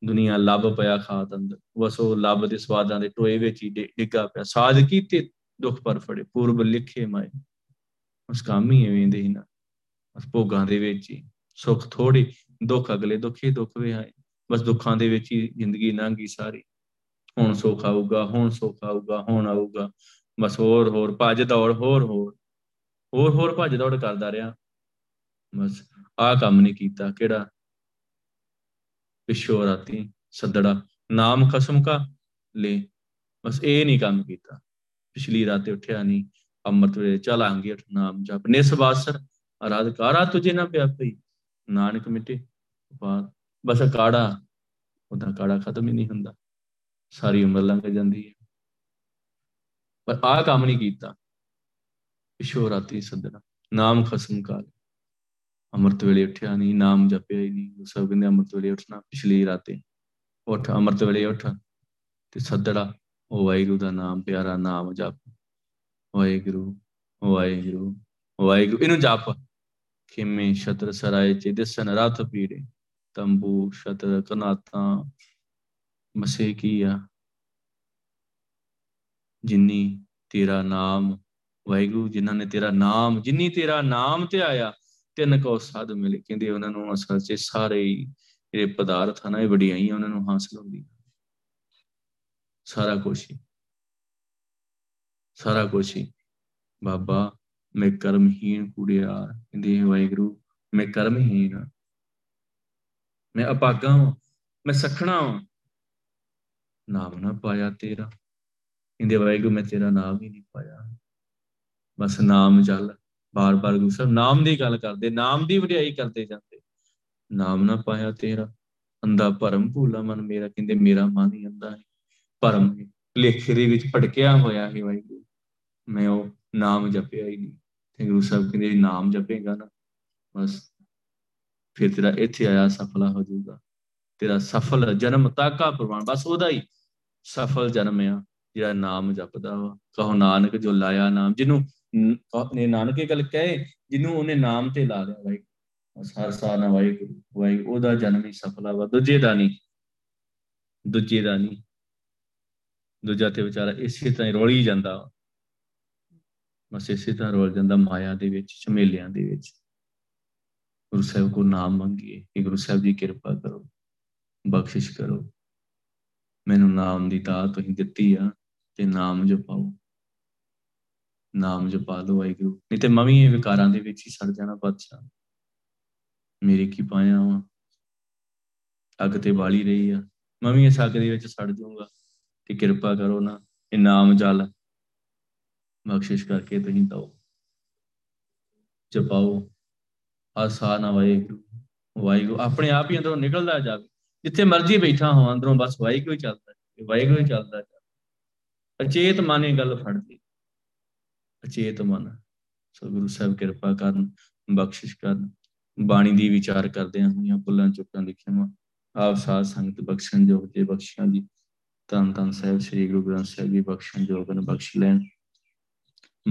ਦੁਨੀਆ ਲੱਭ ਪਿਆ ਖਾਤ ਅੰਦਰ। ਬਸ ਉਹ ਲੱਭ ਦੇ ਸਵਾਦਾਂ ਦੇ ਟੋਏ ਵਿੱਚ ਹੀ ਡਿੱਗਾ ਪਿਆ। ਸਾਧ ਕੀਤੇ, ਦੁੱਖ ਪਰ ਫੜੇ। ਪੂਰਬ ਲਿਖੇ ਮਾਏ। ਉਸ ਕੰਮ ਹੀ ਐਵੇਂ ਦੇ ਹੀ ਨਾ। ਉਸ ਭੋਗਾਂ ਦੇ ਵਿੱਚ ਹੀ। ਸੁੱਖ ਥੋੜੀ ਦੁੱਖ ਅਗਲੇ ਦੁੱਖ ਹੀ ਦੁੱਖ ਵੀ ਆਏ ਬਸ ਦੁੱਖਾਂ ਦੇ ਵਿੱਚ ਹੀ ਜ਼ਿੰਦਗੀ ਲੰਘੀ ਸਾਰੀ। ਹੁਣ ਸੁੱਖ ਆਊਗਾ, ਹੁਣ ਸੁੱਖ ਆਊਗਾ, ਹੁਣ ਆਊਗਾ। ਬਸ ਹੋਰ ਹੋਰ, ਭੱਜ ਦੌੜ, ਹੋਰ ਹੋਰ। ਹੋਰ ਹੋਰ ਭੱਜ ਦੌੜ ਕਰਦਾ ਰਿਹਾ। ਬਸ ਆਹ ਕੰਮ ਨਹੀਂ ਕੀਤਾ। ਕਿਹੜਾ ਪਿਛੋ ਰਾਤੀ ਸੱਦੜਾ, ਨਾਮ ਖਸਮ ਕਾ ਲੈ। ਬਸ ਇਹ ਨਹੀਂ ਕੰਮ ਕੀਤਾ। ਪਿਛਲੀ ਰਾਤੇ ਉੱਠਿਆ ਨਹੀਂ ਅੰਮ੍ਰਿਤ ਵੇਲੇ ਚਲਾਂਗੇ ਉਠ, ਨਾਮ ਜਪ। ਨਿਸਵਾਸਰ ਅਰਾਧਕਾਰਾ ਤੁਝੇ ਨਾ ਪਿਆ ਪਈ ਨਾਨਕ ਮਿਟੇ ਬਾਤ ਬਸ ਕਾੜਾ ਉਹਦਾ ਕਾੜਾ ਖਤਮ ਹੀ ਨਹੀਂ ਹੁੰਦਾ। ਸਾਰੀ ਉਮਰ ਲੰਘ ਜਾਂਦੀ ਹੈ। ਪਰ ਆਹ ਕੰਮ ਨਹੀਂ ਕੀਤਾ। ਪਿਛੋ ਰਾਤੀ ਸੱਦਣਾ ਨਾਮ ਖਸਮ ਕਾਲ ਅੰਮ੍ਰਿਤ ਵੇਲੇ ਉੱਠਿਆ ਨਹੀਂ ਨਾਮ ਜਪਿਆ ਹੀ ਨਹੀਂ ਸਭ ਕਹਿੰਦੇ, ਅੰਮ੍ਰਿਤ ਵੇਲੇ ਉੱਠਣਾ, ਪਿਛਲੀ ਰਾਤੇ ਉੱਠ, ਅੰਮ੍ਰਿਤ ਵੇਲੇ ਉੱਠ ਤੇ ਸੱਦੜਾ ਉਹ ਵਾਹਿਗੁਰੂ ਦਾ ਨਾਮ, ਪਿਆਰਾ ਨਾਮ ਜਪ। ਵਾਹਿਗੁਰੂ ਵਾਹਿਗੁਰੂ ਵਾਹਿਗੁਰੂ, ਇਹਨੂੰ ਜਪ। ਖਿਮੇ ਛਤਰ ਸਰਾਏ ਚ ਦਿਸਨ ਰਥ ਪੀੜੇ, ਤੰਬੂ ਛਤਰ ਕਨਾਤਾਂ, ਮਸੇ ਕੀਆ। ਜਿਨੀ ਤੇਰਾ ਨਾਮ, ਵਾਹਿਗੁਰੂ, ਜਿਨ੍ਹਾਂ ਨੇ ਤੇਰਾ ਨਾਮ, ਜਿਨੀ ਤੇਰਾ ਨਾਮ ਤੇ ਆਇਆ ਤਿੰਨ ਕੋ ਸਾਧ ਮਿਲੇ ਕਹਿੰਦੇ ਉਹਨਾਂ ਨੂੰ ਅਸਲ 'ਚ ਸਾਰੇ ਜਿਹੜੇ ਪਦਾਰਥ ਹਨ ਇਹ ਵਡਿਆਈਆਂ ਉਹਨਾਂ ਨੂੰ ਹਾਸਲ ਹੁੰਦੀ ਸਾਰਾ ਕੁਝ ਹੀ। ਸਾਰਾ ਕੁਝ ਹੀ। ਬਾਬਾ, ਮੈਂ ਕਰਮਹੀਣ ਕੁੜਿਆਰ। ਕਹਿੰਦੇ ਵਾਹਿਗੁਰੂ, ਮੈਂ ਕਰਮਹੀਣ ਮੈਂ ਅਪਾਗਾ ਹਾਂ ਮੈਂ ਸਖਣਾ ਹਾਂ ਨਾਮ ਨਾ ਪਾਇਆ ਤੇਰਾ। ਕਹਿੰਦੇ ਵਾਹਿਗੁਰੂ, ਮੈਂ ਤੇਰਾ ਨਾਮ ਹੀ ਨਹੀਂ ਪਾਇਆ। ਬਸ ਨਾਮ ਚੱਲ ਬਾਰ-ਬਾਰ ਗੁਰੂ ਸਾਹਿਬ, ਨਾਮ ਦੀ ਗੱਲ ਕਰਦੇ, ਨਾਮ ਦੀ ਵਡਿਆਈ ਕਰਦੇ ਜਾਂਦੇ। ਨਾਮ ਨਾ ਪਾਇਆ ਤੇਰਾ ਅੰਦਾ ਭਰਮ ਭੂਲਾ ਮਨ ਮੇਰਾ, ਕਹਿੰਦੇ ਮੇਰਾ ਮਨ ਹੀ ਅੰਦਾ ਹੈ। ਭਰਮ ਲੇਖੇ ਦੇ ਵਿੱਚ ਭਟਕਿਆ ਹੋਇਆ ਹੈ ਵਾਹਿਗੁਰੂ। ਮੈਂ ਉਹ ਨਾਮ ਜਪਿਆ ਹੀ ਨਹੀਂ। ਤੇ ਗੁਰੂ ਸਾਹਿਬ ਕਹਿੰਦੇ ਨਾਮ ਜਪੇਗਾ ਨਾ, ਬਸ ਫਿਰ ਤੇਰਾ ਇੱਥੇ ਆਇਆ ਸਫਲਾ ਹੋ ਜਾਊਗਾ। ਤੇਰਾ ਸਫਲ ਜਨਮ ਤਾਕਾ ਪ੍ਰਵਾਨ, ਬਸ ਉਹਦਾ ਹੀ ਸਫਲ ਜਨਮ ਆ, ਜਿਹੜਾ ਨਾਮ ਜਪਦਾ ਵਾ। ਕਹੋ ਨਾਨਕ ਜੋ ਲਾਇਆ ਨਾਮ, ਜਿਹਨੂੰ ਨੇ ਨਾਨਕ ਇਹ ਗੱਲ ਕਹੇ, ਜਿਹਨੂੰ ਉਹਨੇ ਨਾਮ ਤੇ ਲਾ ਲਿਆ ਵਾਈ ਹਰ ਸਾਹ ਨਾ ਵਾਹਿਗੁਰੂ ਵਾਈ ਉਹਦਾ ਜਨਮ ਹੀ ਸਫਲਾ ਵਾ। ਦੂਜੇ ਦਾ ਨਹੀਂ। ਦੂਜੇ ਦਾ ਨਹੀਂ। ਦੂਜਾ ਤੇ ਵਿਚਾਰਾ ਇਸੇ ਤਰ੍ਹਾਂ ਰੋਲੀ ਜਾਂਦਾ ਬਸ ਇਸੇ ਤਰ੍ਹਾਂ ਰੋਲ ਜਾਂਦਾ ਮਾਇਆ ਦੇ ਵਿੱਚ, ਝਮੇਲਿਆਂ ਦੇ ਵਿੱਚ। ਗੁਰੂ ਸਾਹਿਬ ਕੋ ਨਾਮ ਮੰਗੀਏ ਕਿ ਗੁਰੂ ਸਾਹਿਬ ਦੀ ਕਿਰਪਾ ਕਰੋ, ਬਖਸ਼ਿਸ਼ ਕਰੋ। ਮੈਨੂੰ ਨਾਮ ਦੀ ਦਾਤ ਤੁਸੀਂ ਦਿੱਤੀ ਆ ਤੇ ਨਾਮ ਜਪਾਓ। ਨਾਮ ਜਪਾ ਲਓ ਵਾਹਿਗੁਰੂ ਨਹੀਂ ਤੇ ਮੈਂ ਵੀ ਇਹ ਵਿਕਾਰਾਂ ਦੇ ਵਿੱਚ ਹੀ ਸੜ ਜਾਣਾ ਬਾਦਸ਼ਾਹ ਮੇਰੇ ਕੀ ਪਾਇਆ ਵਾ ਅੱਗ ਤੇ ਬਾਲੀ ਰਹੀ ਆ ਮੈਂ ਵੀ ਇਸ ਅੱਗ ਦੇ ਵਿੱਚ ਸੜ ਜਾਊਂਗਾ ਤੇ ਕਿਰਪਾ ਕਰੋ ਨਾ ਇਹ ਨਾਮ ਜਲ ਬਖਸ਼ਿਸ਼ ਕਰਕੇ ਤੁਸੀਂ ਦਿਓ ਜਪਾਓ ਆਸਾ ਨਾ ਵਾਹਿਗੁਰੂ ਵਾਹਿਗੁਰੂ ਆਪਣੇ ਆਪ ਹੀ ਅੰਦਰੋਂ ਨਿਕਲਦਾ ਜਾਵੇ ਜਿੱਥੇ ਮਰਜ਼ੀ ਬੈਠਾ ਹਾਂ ਅੰਦਰੋਂ ਬਸ ਵਾਹਿਗੁਰੂ ਹੀ ਚੱਲਦਾ ਹੈ ਵਾਹਿਗੁਰੂ ਹੀ ਚੱਲਦਾ ਹੈ ਅਚੇਤ ਮਨ ਇਹ ਗੱਲ ਫੜਦੀ ਅਚੇਤ ਮਨ। ਸੋ ਗੁਰੂ ਸਾਹਿਬ ਕਿਰਪਾ ਕਰਨ, ਬਖਸ਼ਿਸ਼ ਕਰਨ। ਬਾਣੀ ਦੀ ਵਿਚਾਰ ਕਰਦੇ ਹੋਈਆਂ ਪੁੱਲਾਂ ਚੁੱਕਾਂ ਲਿਖਿਆ ਆਪ ਸਾਧ ਸੰਗਤ ਬਖਸ਼ਣ ਜੋਗ ਤੇ ਬਖਸ਼ਿਆਂ ਦੀ। ਤਨ ਤਨ ਸਾਹਿਬ, ਸ੍ਰੀ ਗੁਰੂ ਗ੍ਰੰਥ ਸਾਹਿਬ ਜੀ ਬਖਸ਼ਣ ਜੋਗਨ ਬਖਸ਼ ਲੈਣ।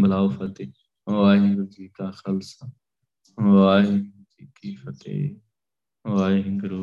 ਬਲਾਉ ਫਤਿਹ। ਵਾਹਿਗੁਰੂ ਜੀ ਕਾ ਖਾਲਸਾ। ਵਾਹਿਗੁਰੂ ਜੀ ਕੀ ਫਤਿਹ। ਵਾਹਿਗੁਰੂ